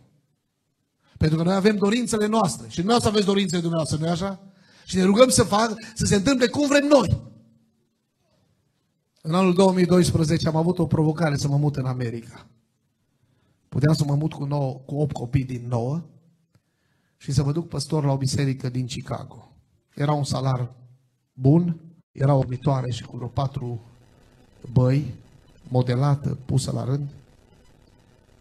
Pentru că noi avem dorințele noastre. Și nu să aveți dorințele dumneavoastră, nu așa? Și ne rugăm să fac, să se întâmple cum vrem noi. În anul 2012 am avut o provocare să mă mut în America. Puteam să mă mut cu, 9, cu 8 copii din 9 și să vă duc păstor la o biserică din Chicago. Era un salar bun, era o mitoare și cu vreo patru băi, modelată, pusă la rând.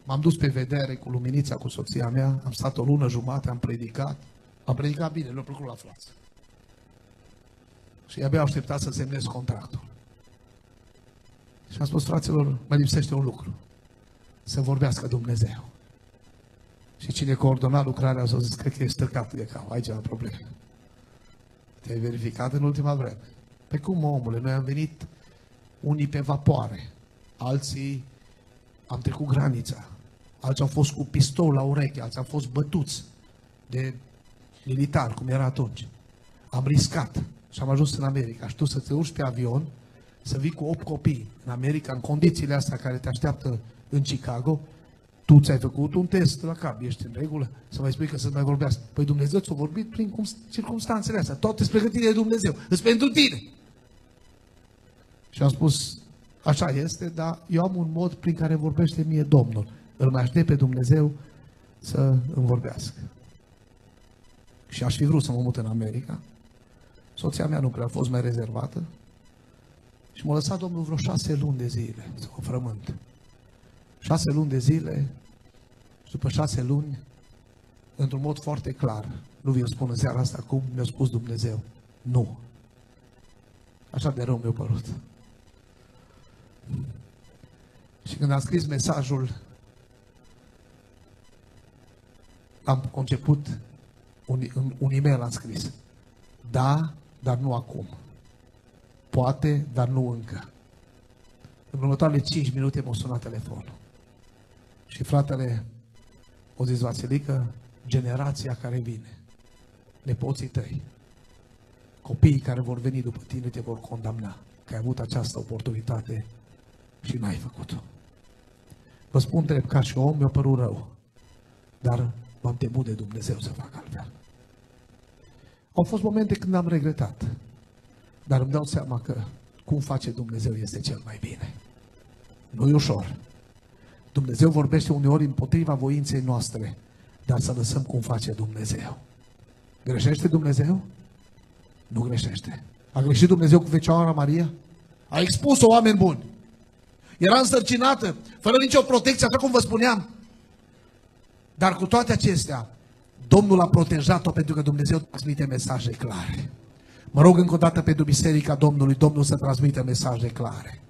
M-am dus pe vedere cu luminița cu soția mea, am stat o lună jumate, am predicat. Am predicat bine, nu plăcut la față. Și abia așteptat să semnez contractul. Și am spus, fraților, mă lipsește un lucru. Să vorbească Dumnezeu. Și cine coordona lucrarea a zis, cred că e stăcat de cap, aici la probleme. Te-ai verificat în ultima vreme. Pe cum, omule, noi am venit unii pe vapoare, alții am trecut granița, alții au fost cu pistol la ureche, alții au fost bătuți de militar, cum era atunci. Am riscat și am ajuns în America. Și tu să te urci pe avion, să vii cu 8 copii în America, în condițiile astea care te așteaptă în Chicago, tu ți-ai făcut un test la cap, ești în regulă, să mai spui că să mai vorbească. Păi Dumnezeu ți-a vorbit prin circunstanțele astea. Toate sunt pregătite de Dumnezeu. Îți pentru tine. Și am spus, așa este, dar eu am un mod prin care vorbește mie Domnul. Îl mai aștept pe Dumnezeu să îmi vorbească. Și aș fi vrut să mă mut în America. Soția mea nu prea a fost mai rezervată. Și m-a lăsat Domnul vreo șase luni de zile să o frământ. Șase luni de zile și după șase luni, într-un mod foarte clar, nu vi-o spun în seara asta cum mi-a spus Dumnezeu. Nu. Așa de rău mi-a părut. Și când am scris mesajul, am conceput un, un e-mail, am scris. Da, dar nu acum. Poate, dar nu încă. În următoarele 5 minute m-a sunat telefonul. Și fratele o zis, Vasilică, generația care vine, nepoții tăi, copiii care vor veni după tine te vor condamna că ai avut această oportunitate și n-ai făcut-o. Vă spun drept, ca și om mi-a părut rău, dar m-am temut de Dumnezeu să fac altfel. Au fost momente când am regretat, dar îmi dau seama că cum face Dumnezeu este cel mai bine. Nu e ușor. Dumnezeu vorbește uneori împotriva voinței noastre, dar să lăsăm cum face Dumnezeu. Greșește Dumnezeu? Nu greșește. A greșit Dumnezeu cu Fecioara Maria? A expus-o oameni buni. Era însărcinată, fără nicio protecție, așa cum vă spuneam. Dar cu toate acestea, Domnul a protejat-o pentru că Dumnezeu transmite mesaje clare. Mă rog încă o dată pentru Biserica Domnului, Domnul să transmită mesaje clare.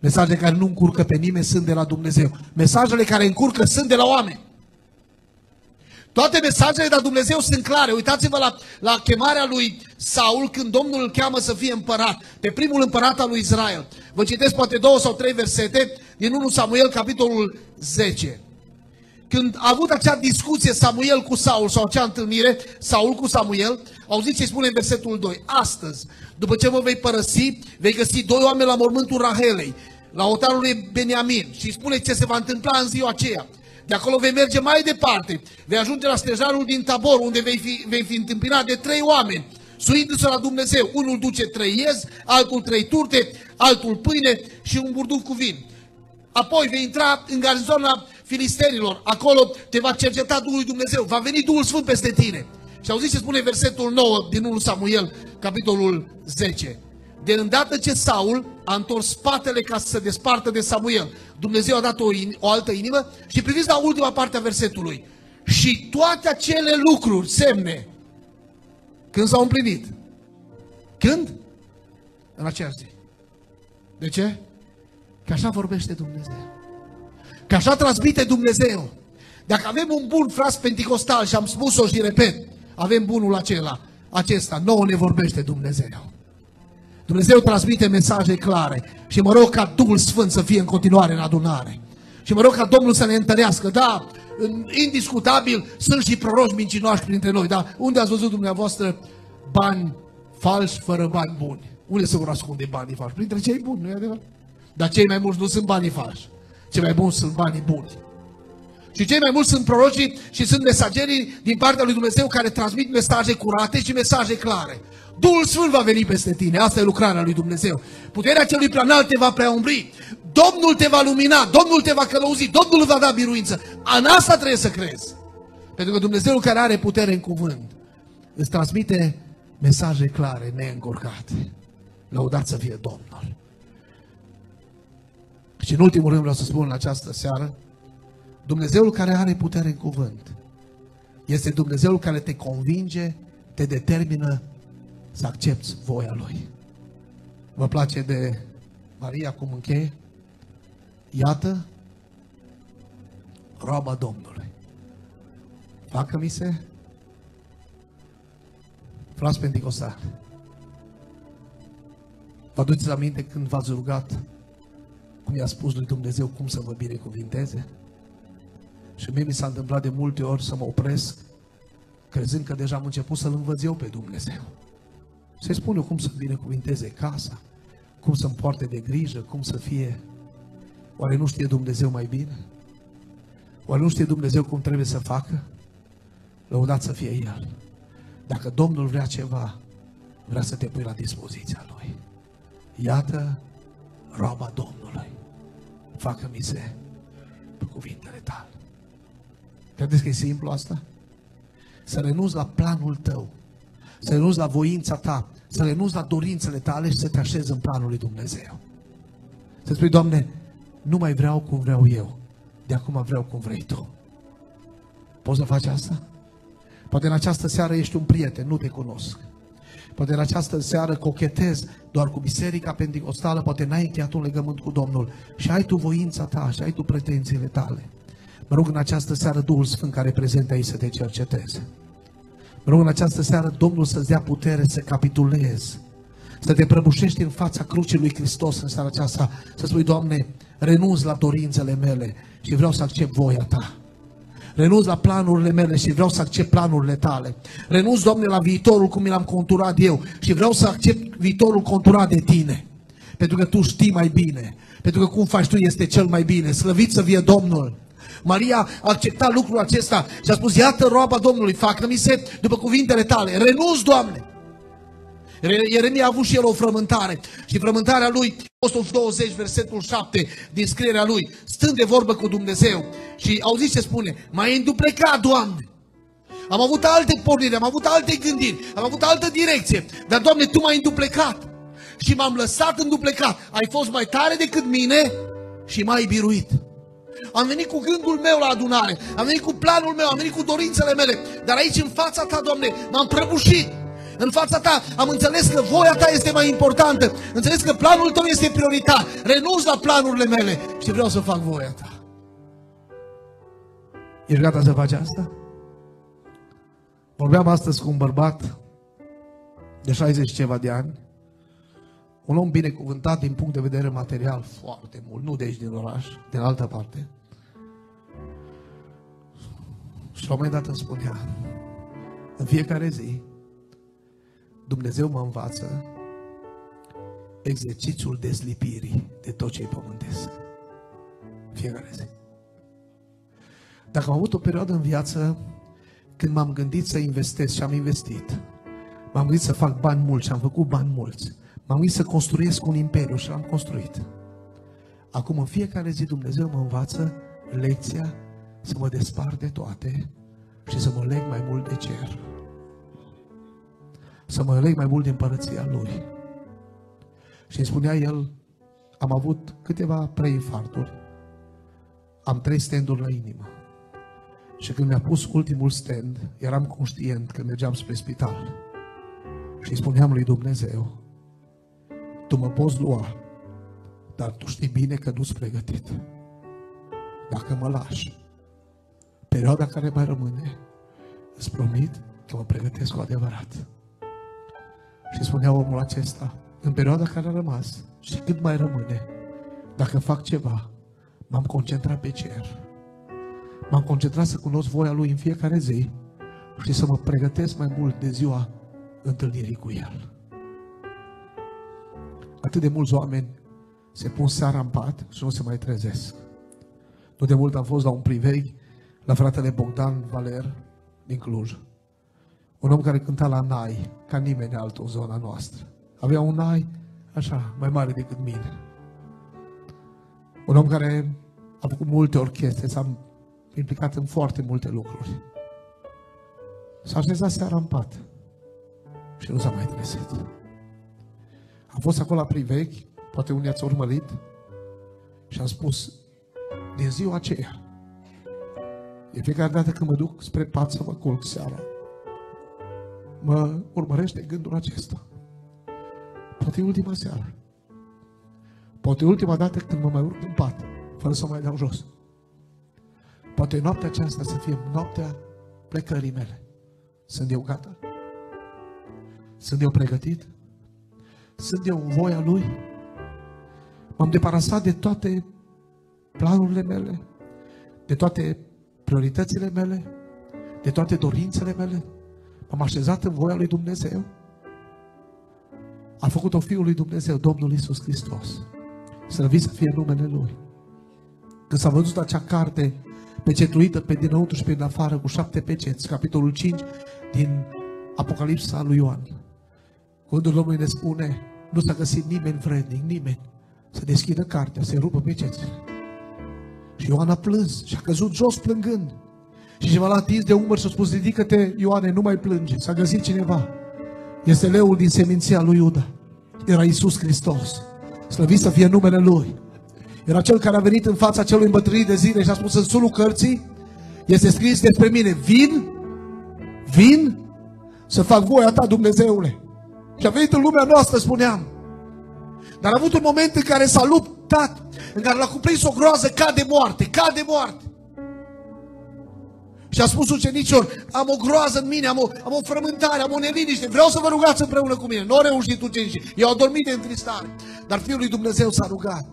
Mesaje care nu încurcă pe nimeni sunt de la Dumnezeu. Mesajele care încurcă sunt de la oameni. Toate mesajele de la Dumnezeu sunt clare. Uitați-vă la, la chemarea lui Saul când Domnul îl cheamă să fie împărat. Pe primul împărat al lui Israel. Vă citesc poate două sau trei versete din 1 Samuel, capitolul 10. Când a avut acea discuție Samuel cu Saul sau acea întâlnire, Saul cu Samuel, auziți ce spune în versetul 2. Astăzi, după ce mă vei părăsi, vei găsi doi oameni la mormântul Rahelei, la otarul lui Beniamin și spune ce se va întâmpla în ziua aceea. De acolo vei merge mai departe, vei ajunge la stejarul din Tabor, unde vei fi, vei fi întâmpinat de trei oameni, suindu-se la Dumnezeu. Unul duce trei iez, altul trei turte, altul pâine și un burduf cu vin. Apoi vei intra în garzona filisterilor, acolo te va cerceta Duhul lui Dumnezeu, va veni Duhul Sfânt peste tine. Și auziți ce spune versetul 9 din 1 Samuel, capitolul 10. De îndată ce Saul a întors spatele ca să se despartă de Samuel, Dumnezeu a dat o, o altă inimă și priviți la ultima parte a versetului. Și toate acele lucruri, semne, când s-au împlinit. Când? În aceeași zi. De ce? Că așa vorbește Dumnezeu. Că așa transmite Dumnezeu. Dacă avem un bun fras penticostal și am spus-o și repet, avem bunul acela, acesta, nouă ne vorbește Dumnezeu. Dumnezeu transmite mesaje clare și mă rog ca Duhul Sfânt să fie în continuare în adunare. Și mă rog ca Domnul să ne întărească. Da, indiscutabil, sunt și proroși mincinoși printre noi. Dar unde ați văzut dumneavoastră bani falși fără bani buni? Unde se vor ascunde banii falși? Printre cei buni, nu e adevărat? Dar cei mai mulți nu sunt banii falși. Cei mai buni sunt banii buni. Și cei mai mulți sunt prorocii și sunt mesagerii din partea lui Dumnezeu care transmit mesaje curate și mesaje clare. Duhul Sfânt va veni peste tine. Asta e lucrarea lui Dumnezeu. Puterea celui preanalt te va preaumbri. Domnul te va lumina, Domnul te va călăuzi, Domnul va da biruință. În asta trebuie să crezi. Pentru că Dumnezeu care are putere în cuvânt îți transmite mesaje clare, neîncurcate. Lăudat să fie Domnul. Și în ultimul rând vreau să spun în această seară, Dumnezeul care are putere în cuvânt este Dumnezeul care te convinge, te determină să accepti voia Lui. Vă place de Maria cum încheie? Iată roba Domnului. Facă-mi se frați Pentecostal. Vă aduceți aminte când v-ați rugat cum i-a spus lui Dumnezeu cum să vă binecuvinteze? Și mie mi s-a întâmplat de multe ori să mă opresc, crezând că deja am început să-L învăț eu pe Dumnezeu. Să-i spun eu cum să binecuvinteze casa, cum să-mi poarte de grijă, cum să fie. Oare nu știe Dumnezeu mai bine? Oare nu știe Dumnezeu cum trebuie să facă? Lăudat să fie El. Dacă Domnul vrea ceva, vrea să te pui la dispoziția Lui. Iată roba Domnului. Facă-mi se pe cuvintele tale. Credeți că e simplu asta? Să renunți la planul tău, să renunți la voința ta, să renunți la dorințele tale și să te așezi în planul lui Dumnezeu. Să spui, Doamne, nu mai vreau cum vreau eu, de acum vreau cum vrei Tu. Poți să faci asta? Poate în această seară ești un prieten, nu te cunosc. Poate în această seară cochetezi doar cu biserica pentecostală, poate n-ai încheiat un legământ cu Domnul și ai tu voința ta și ai tu pretențiile tale. Mă rog în această seară Duhul Sfânt care prezent aici să te cerceteze. Mă rog în această seară Domnul să-ți dea putere să capitulezi, să te prăbușești în fața crucii lui Hristos în seara aceasta, să spui, Doamne, renunț la dorințele mele și vreau să accept voia Ta. Renunț la planurile mele și vreau să accept planurile tale. Renunț, Doamne, la viitorul cum mi l-am conturat eu și vreau să accept viitorul conturat de Tine. Pentru că Tu știi mai bine. Pentru că cum faci Tu este cel mai bine. Slăvit să fie Domnul. Maria a acceptat lucrul acesta și a spus, iată roaba Domnului, facă-mi se după cuvintele tale, renunț, Doamne. Ieremia a avut și el o frământare și frământarea lui, 120, versetul 7 din scrierea lui, stând de vorbă cu Dumnezeu și auziți ce spune, mai înduplecat, Doamne. Am avut alte porniri, am avut alte gândiri, am avut altă direcție, dar Doamne, Tu m-ai înduplecat și m-am lăsat înduplecat. Ai fost mai tare decât mine și m-ai biruit. Am venit cu gândul meu la adunare, am venit cu planul meu, am venit cu dorințele mele, dar aici în fața ta, Doamne, m-am prăbușit. În fața ta am înțeles că voia ta este mai importantă. Înțeles că planul tău este prioritar. Renunț la planurile mele și vreau să fac voia ta. Ești gata să faci asta? Vorbeam astăzi cu un bărbat de 60 ceva de ani, un om binecuvântat din punct de vedere material foarte mult, nu de aici din oraș, din altă parte. Și la un moment dat îmi spunea, în fiecare zi, Dumnezeu mă învață exercițiul dezlipirii de tot ce e pământesc. Fiecare zi. Dacă am avut o perioadă în viață când m-am gândit să investesc și am investit, m-am gândit să fac bani mulți și am făcut bani mulți, m-am gândit să construiesc un imperiu și l-am construit. Acum în fiecare zi Dumnezeu mă învață lecția să mă despart de toate și să mă leg mai mult de cer. Să mă leg mai mult de împărăția Lui. Și îmi spunea el, am avut câteva preinfarturi, am trei standuri la inimă. Și când mi-a pus ultimul stand, eram conștient că mergeam spre spital. Și îi spuneam lui Dumnezeu, tu mă poți lua, dar tu știi bine că nu-s pregătit. Dacă mă lași, perioada care mai rămâne, îți promit că mă pregătesc cu adevărat. Și spunea omul acesta, în perioada care a rămas și cât mai rămâne, dacă fac ceva, m-am concentrat pe cer. M-am concentrat să cunosc voia Lui în fiecare zi și să mă pregătesc mai mult de ziua întâlnirii cu El. Atât de mulți oameni se pun seara în pat și nu se mai trezesc. Nu de mult am fost la un priveghi la fratele Bogdan Valer din Cluj. Un om care cânta la nai, ca nimeni altul în zona noastră. Avea un nai așa, mai mare decât mine. Un om care a făcut multe orchestre, s-a implicat în foarte multe lucruri. S-a așezat seara în pat și nu s-a mai trezit. Am fost acolo la privegh, poate unii ați urmărit, și am spus, din ziua aceea, de fiecare dată când mă duc spre pat să mă culc seara, mă urmărește gândul acesta. Poate e ultima seară. Poate e ultima dată când mă mai urc în pat, fără să mai dau jos. Poate noaptea aceasta să fie noaptea plecării mele. Sunt eu gata? Sunt eu pregătit? Sunt eu în voia Lui? M-am deparasat de toate planurile mele, de toate prioritățile mele, de toate dorințele mele. M-am așezat în voia lui Dumnezeu. A făcut-o Fiul lui Dumnezeu, Domnul Isus Hristos. Slăvit să fie numele Lui. Când s-a văzut acea carte pecetuită pe dinăuntru și pe din afară cu șapte peceți, capitolul 5 din Apocalipsa lui Ioan. Cuvântul Domnului ne spune, nu s-a găsit nimeni vrednic, nimeni, să deschidă cartea, să-i rupă pecețile. Și Ioan a plâns și a căzut jos plângând. Și cineva l-a atins de umăr și a spus, ridică-te, Ioane, nu mai plânge. S-a găsit cineva. Este leul din seminția lui Iuda. Era Isus Hristos. Slăvit să fie numele Lui. Era cel care a venit în fața celui îmbătrânit de zile și a spus în sulul cărții, este scris despre mine, vin, vin să fac voia ta, Dumnezeule. Și a venit în lumea noastră, spuneam. Dar a avut un moment în care s-a luptat, în care l-a cuprins o groază ca de moarte, ca de moarte. Și a spus ucenicilor, am o groază în mine, am o, am o frământare, am o neliniște, vreau să vă rugați împreună cu mine. Nu au reușit ucenicii, eu au dormit de întristare. Dar Fiul lui Dumnezeu s-a rugat.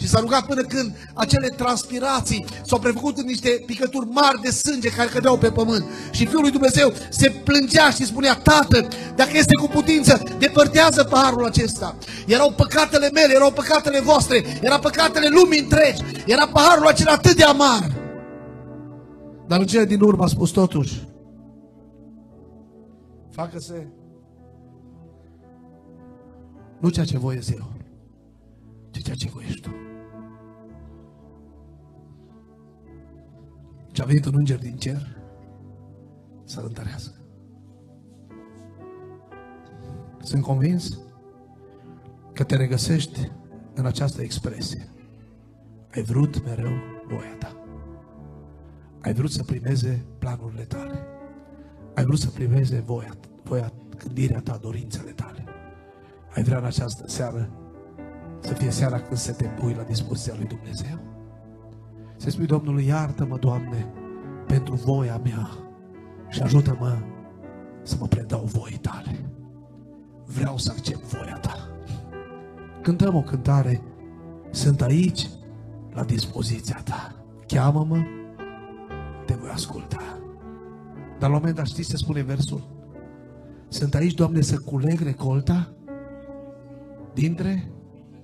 Și s-a rugat până când acele transpirații s-au prefăcut în niște picături mari de sânge care cădeau pe pământ. Și Fiul lui Dumnezeu se plângea și spunea, Tată, dacă este cu putință, depărtează paharul acesta. Erau păcatele mele, erau păcatele voastre, era păcatele lumii întregi, era paharul acela atât de amar. Dar în cele din urmă a spus totuși, facă-se nu ceea ce voiesc eu, ci ceea ce voiești tu. Și a venit un înger din cer să-l întărească. Sunt convins că te regăsești în această expresie. Ai vrut mereu voia ta. Ai vrut să primeze planurile tale. Ai vrut să primeze voia, voia, gândirea ta, dorințele tale. Ai vrea în această seară să fie seara când să te pui la dispoziția lui Dumnezeu. Să spui Domnului, iartă-mă, Doamne, pentru voia mea și ajută-mă să mă predau voii tale. Vreau să accept voia ta. Cântăm o cântare, sunt aici la dispoziția ta. Cheamă-mă, te voi asculta. Dar la un moment dat știți ce spune versul? Sunt aici, Doamne, să culeg recolta dintre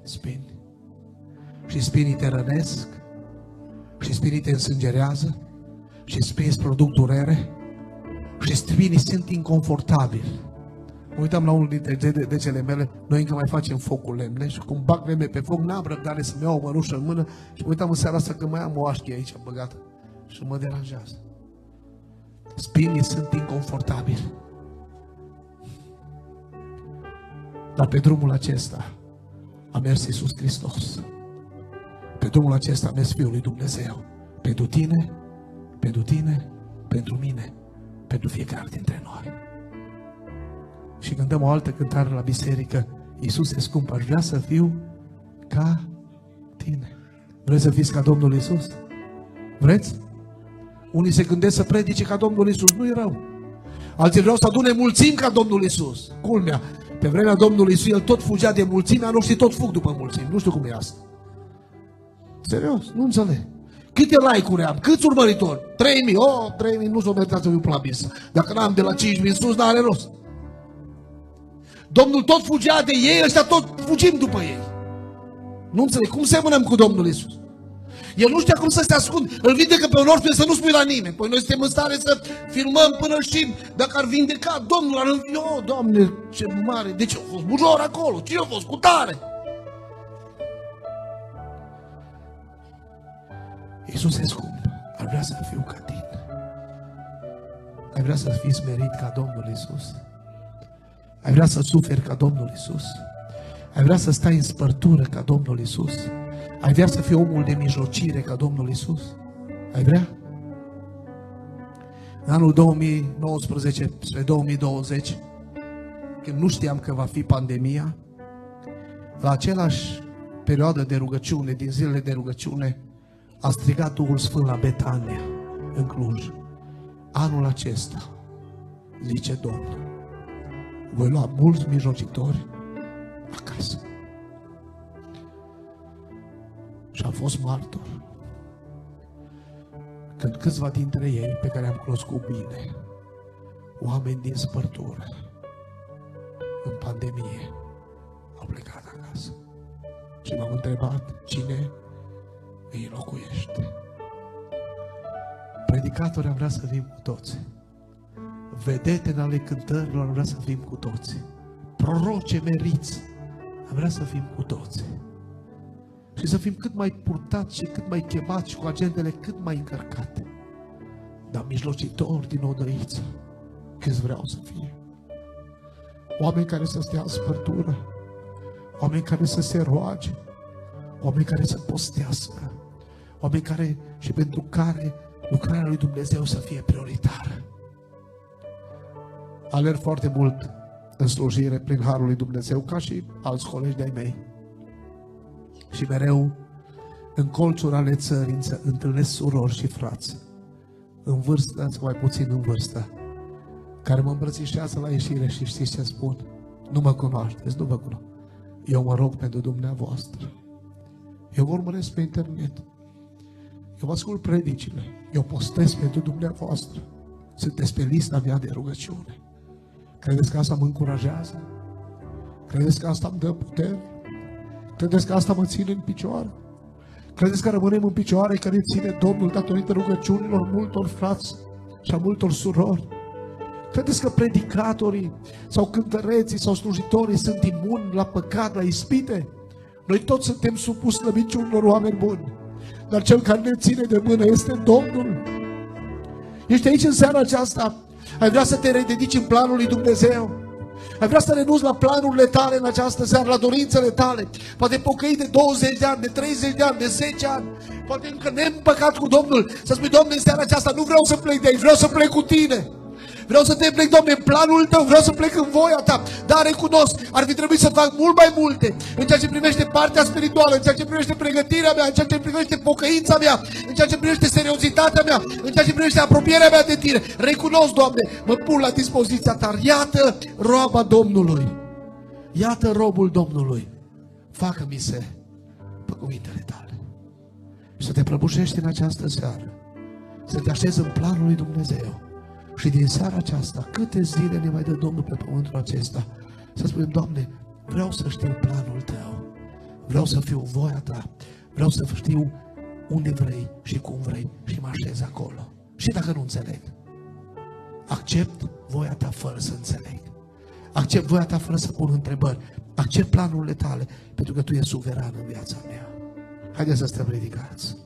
spini. Și spinii te rănesc, și spinii te însângerează, și spinii produc durere, și spinii sunt inconfortabili. Mă uitam la unul dintre decele mele, noi încă mai facem focul lemne și cum bag lemne pe foc, n-am răbdare să-mi iau o mănușă în mână și mă uitam în seara asta că mai am o așchie aici băgată și mă deranjează. Spinii sunt inconfortabili. Dar pe drumul acesta a mers Iisus Hristos. Pe drumul acesta a mers Fiul lui Dumnezeu. Pentru tine, pentru tine, pentru mine, pentru fiecare dintre noi. Și cântăm o altă cântare la biserică. Iisus e scump, aș vrea să fiu ca tine. Vreți să fiți ca Domnul Iisus? Vreți? Unii se gândesc să predice ca Domnul Isus, nu e rău. Alții vreau să adune mulțimi ca Domnul Isus. Culmea, pe vremea Domnului Isus, el tot fugea de mulțimea, nu știu, tot fug după mulțimi. Nu știu cum e asta. Serios, nu înțeleg. Câte like-uri am? Câți urmăritori? 3000. Oh, 3000 nu s-o meritat să fiu până la bisă. Dacă n-am de la 5000 în sus, n-are rost. Domnul tot fugea de ei, ăștia tot fugim după ei. Nu înțeleg. Cum semănăm cu Domnul Isus? El nu știa cum să se ascund. Îl vindecă pe un orb să nu spui la nimeni. Păi noi suntem în stare să filmăm până știm dacă ar vindeca Domnul. Ar învia, oh, Doamne, ce mare. De ce a fost bujor acolo? Cine a fost cu tare? Iisus e scump. Ar vrea să fiu ca tine. Ai vrea să fii smerit ca Domnul Iisus. Ai vrea să suferi ca Domnul Iisus. Ai vrea să stai în spărtură ca Domnul Iisus. Ai vrea să fii omul de mijlocire ca Domnul Isus? Ai vrea? În anul 2019 spre 2020, când nu știam că va fi pandemia, la același perioadă de rugăciune, din zilele de rugăciune, a strigat Duhul Sfânt la Betania, în Cluj. Anul acesta, zice Domnul, voi lua mulți mijlocitori acasă. Și am fost martor. Când câțiva dintre ei, pe care am cunoscut bine, oameni din spărtură, în pandemie, au plecat acasă. Și m-am întrebat cine îi locuiește. Predicatori am vrea să fim cu toți. Vedete în ale cântărilor am vrea să fim cu toți. Proroce meriți am vrea să fim cu toți și să fim cât mai purtați și cât mai chemați și cu agendele cât mai încărcate. Dar mijlocitori din odăiță, câți vreau să fie. Oameni care să stea în spărtură, oameni care să se roage, oameni care să postească, oameni care și pentru care lucrarea lui Dumnezeu să fie prioritară. Alerg foarte mult în slujire prin Harul lui Dumnezeu, ca și alți colegi de-ai mei și mereu în colțuri ale țării întâlnesc surori și frați, în vârstă sau mai puțin în vârstă, care mă îmbrățișează la ieșire și știți ce spun? Nu mă cunoașteți, nu mă cunosc. Eu mă rog pentru dumneavoastră. Eu vă urmăresc pe internet. Eu vă ascult predicile. Eu postez pentru dumneavoastră. Sunteți pe lista mea de rugăciune. Credeți că asta mă încurajează? Credeți că asta îmi dă putere? Credeți că asta mă ține în picioare? Credeți că rămânem în picioare că ne ține Domnul datorită rugăciunilor multor frați și a multor surori? Credeți că predicatorii sau cântăreții sau slujitorii sunt imuni la păcat, la ispite? Noi toți suntem supus slăbiciunilor oameni buni. Dar cel care ne ține de mână este Domnul. Ești aici în seara aceasta. Ai vrea să te rededici în planul lui Dumnezeu. Ai vrea să renunți la planurile tale în această seară, la dorințele tale. Poate pocăi de 20 de ani, de 30 de ani, de 10 ani. Poate încă neîmpăcat cu Domnul. Să spui, Domnule, în seara aceasta nu vreau să plec de aici, vreau să plec cu tine. Vreau să te plec, Doamne, în planul Tău, vreau să plec în voia Ta. Dar recunosc, ar fi trebuit să fac mult mai multe în ceea ce privește partea spirituală, în ceea ce privește pregătirea mea, în ceea ce privește pocăința mea, în ceea ce privește seriozitatea mea, în ceea ce privește apropierea mea de Tine. Recunosc, Doamne, mă pun la dispoziția Ta. Iată roaba Domnului. Iată robul Domnului. Facă-mi se pe cuvintele Tale. Și să te prăbușești în această seară. Să te așezi în planul lui Dumnezeu și din seara aceasta, câte zile ne mai dă Domnul pe pământul acesta, să spunem, Doamne, vreau să știu planul Tău, vreau să fiu voia Ta, vreau să știu unde vrei și cum vrei și mă așez acolo. Și dacă nu înțeleg, accept voia Ta fără să înțeleg. Accept voia Ta fără să pun întrebări. Accept planurile Tale, pentru că Tu ești suveran în viața mea. Haideți să stăm ridicați.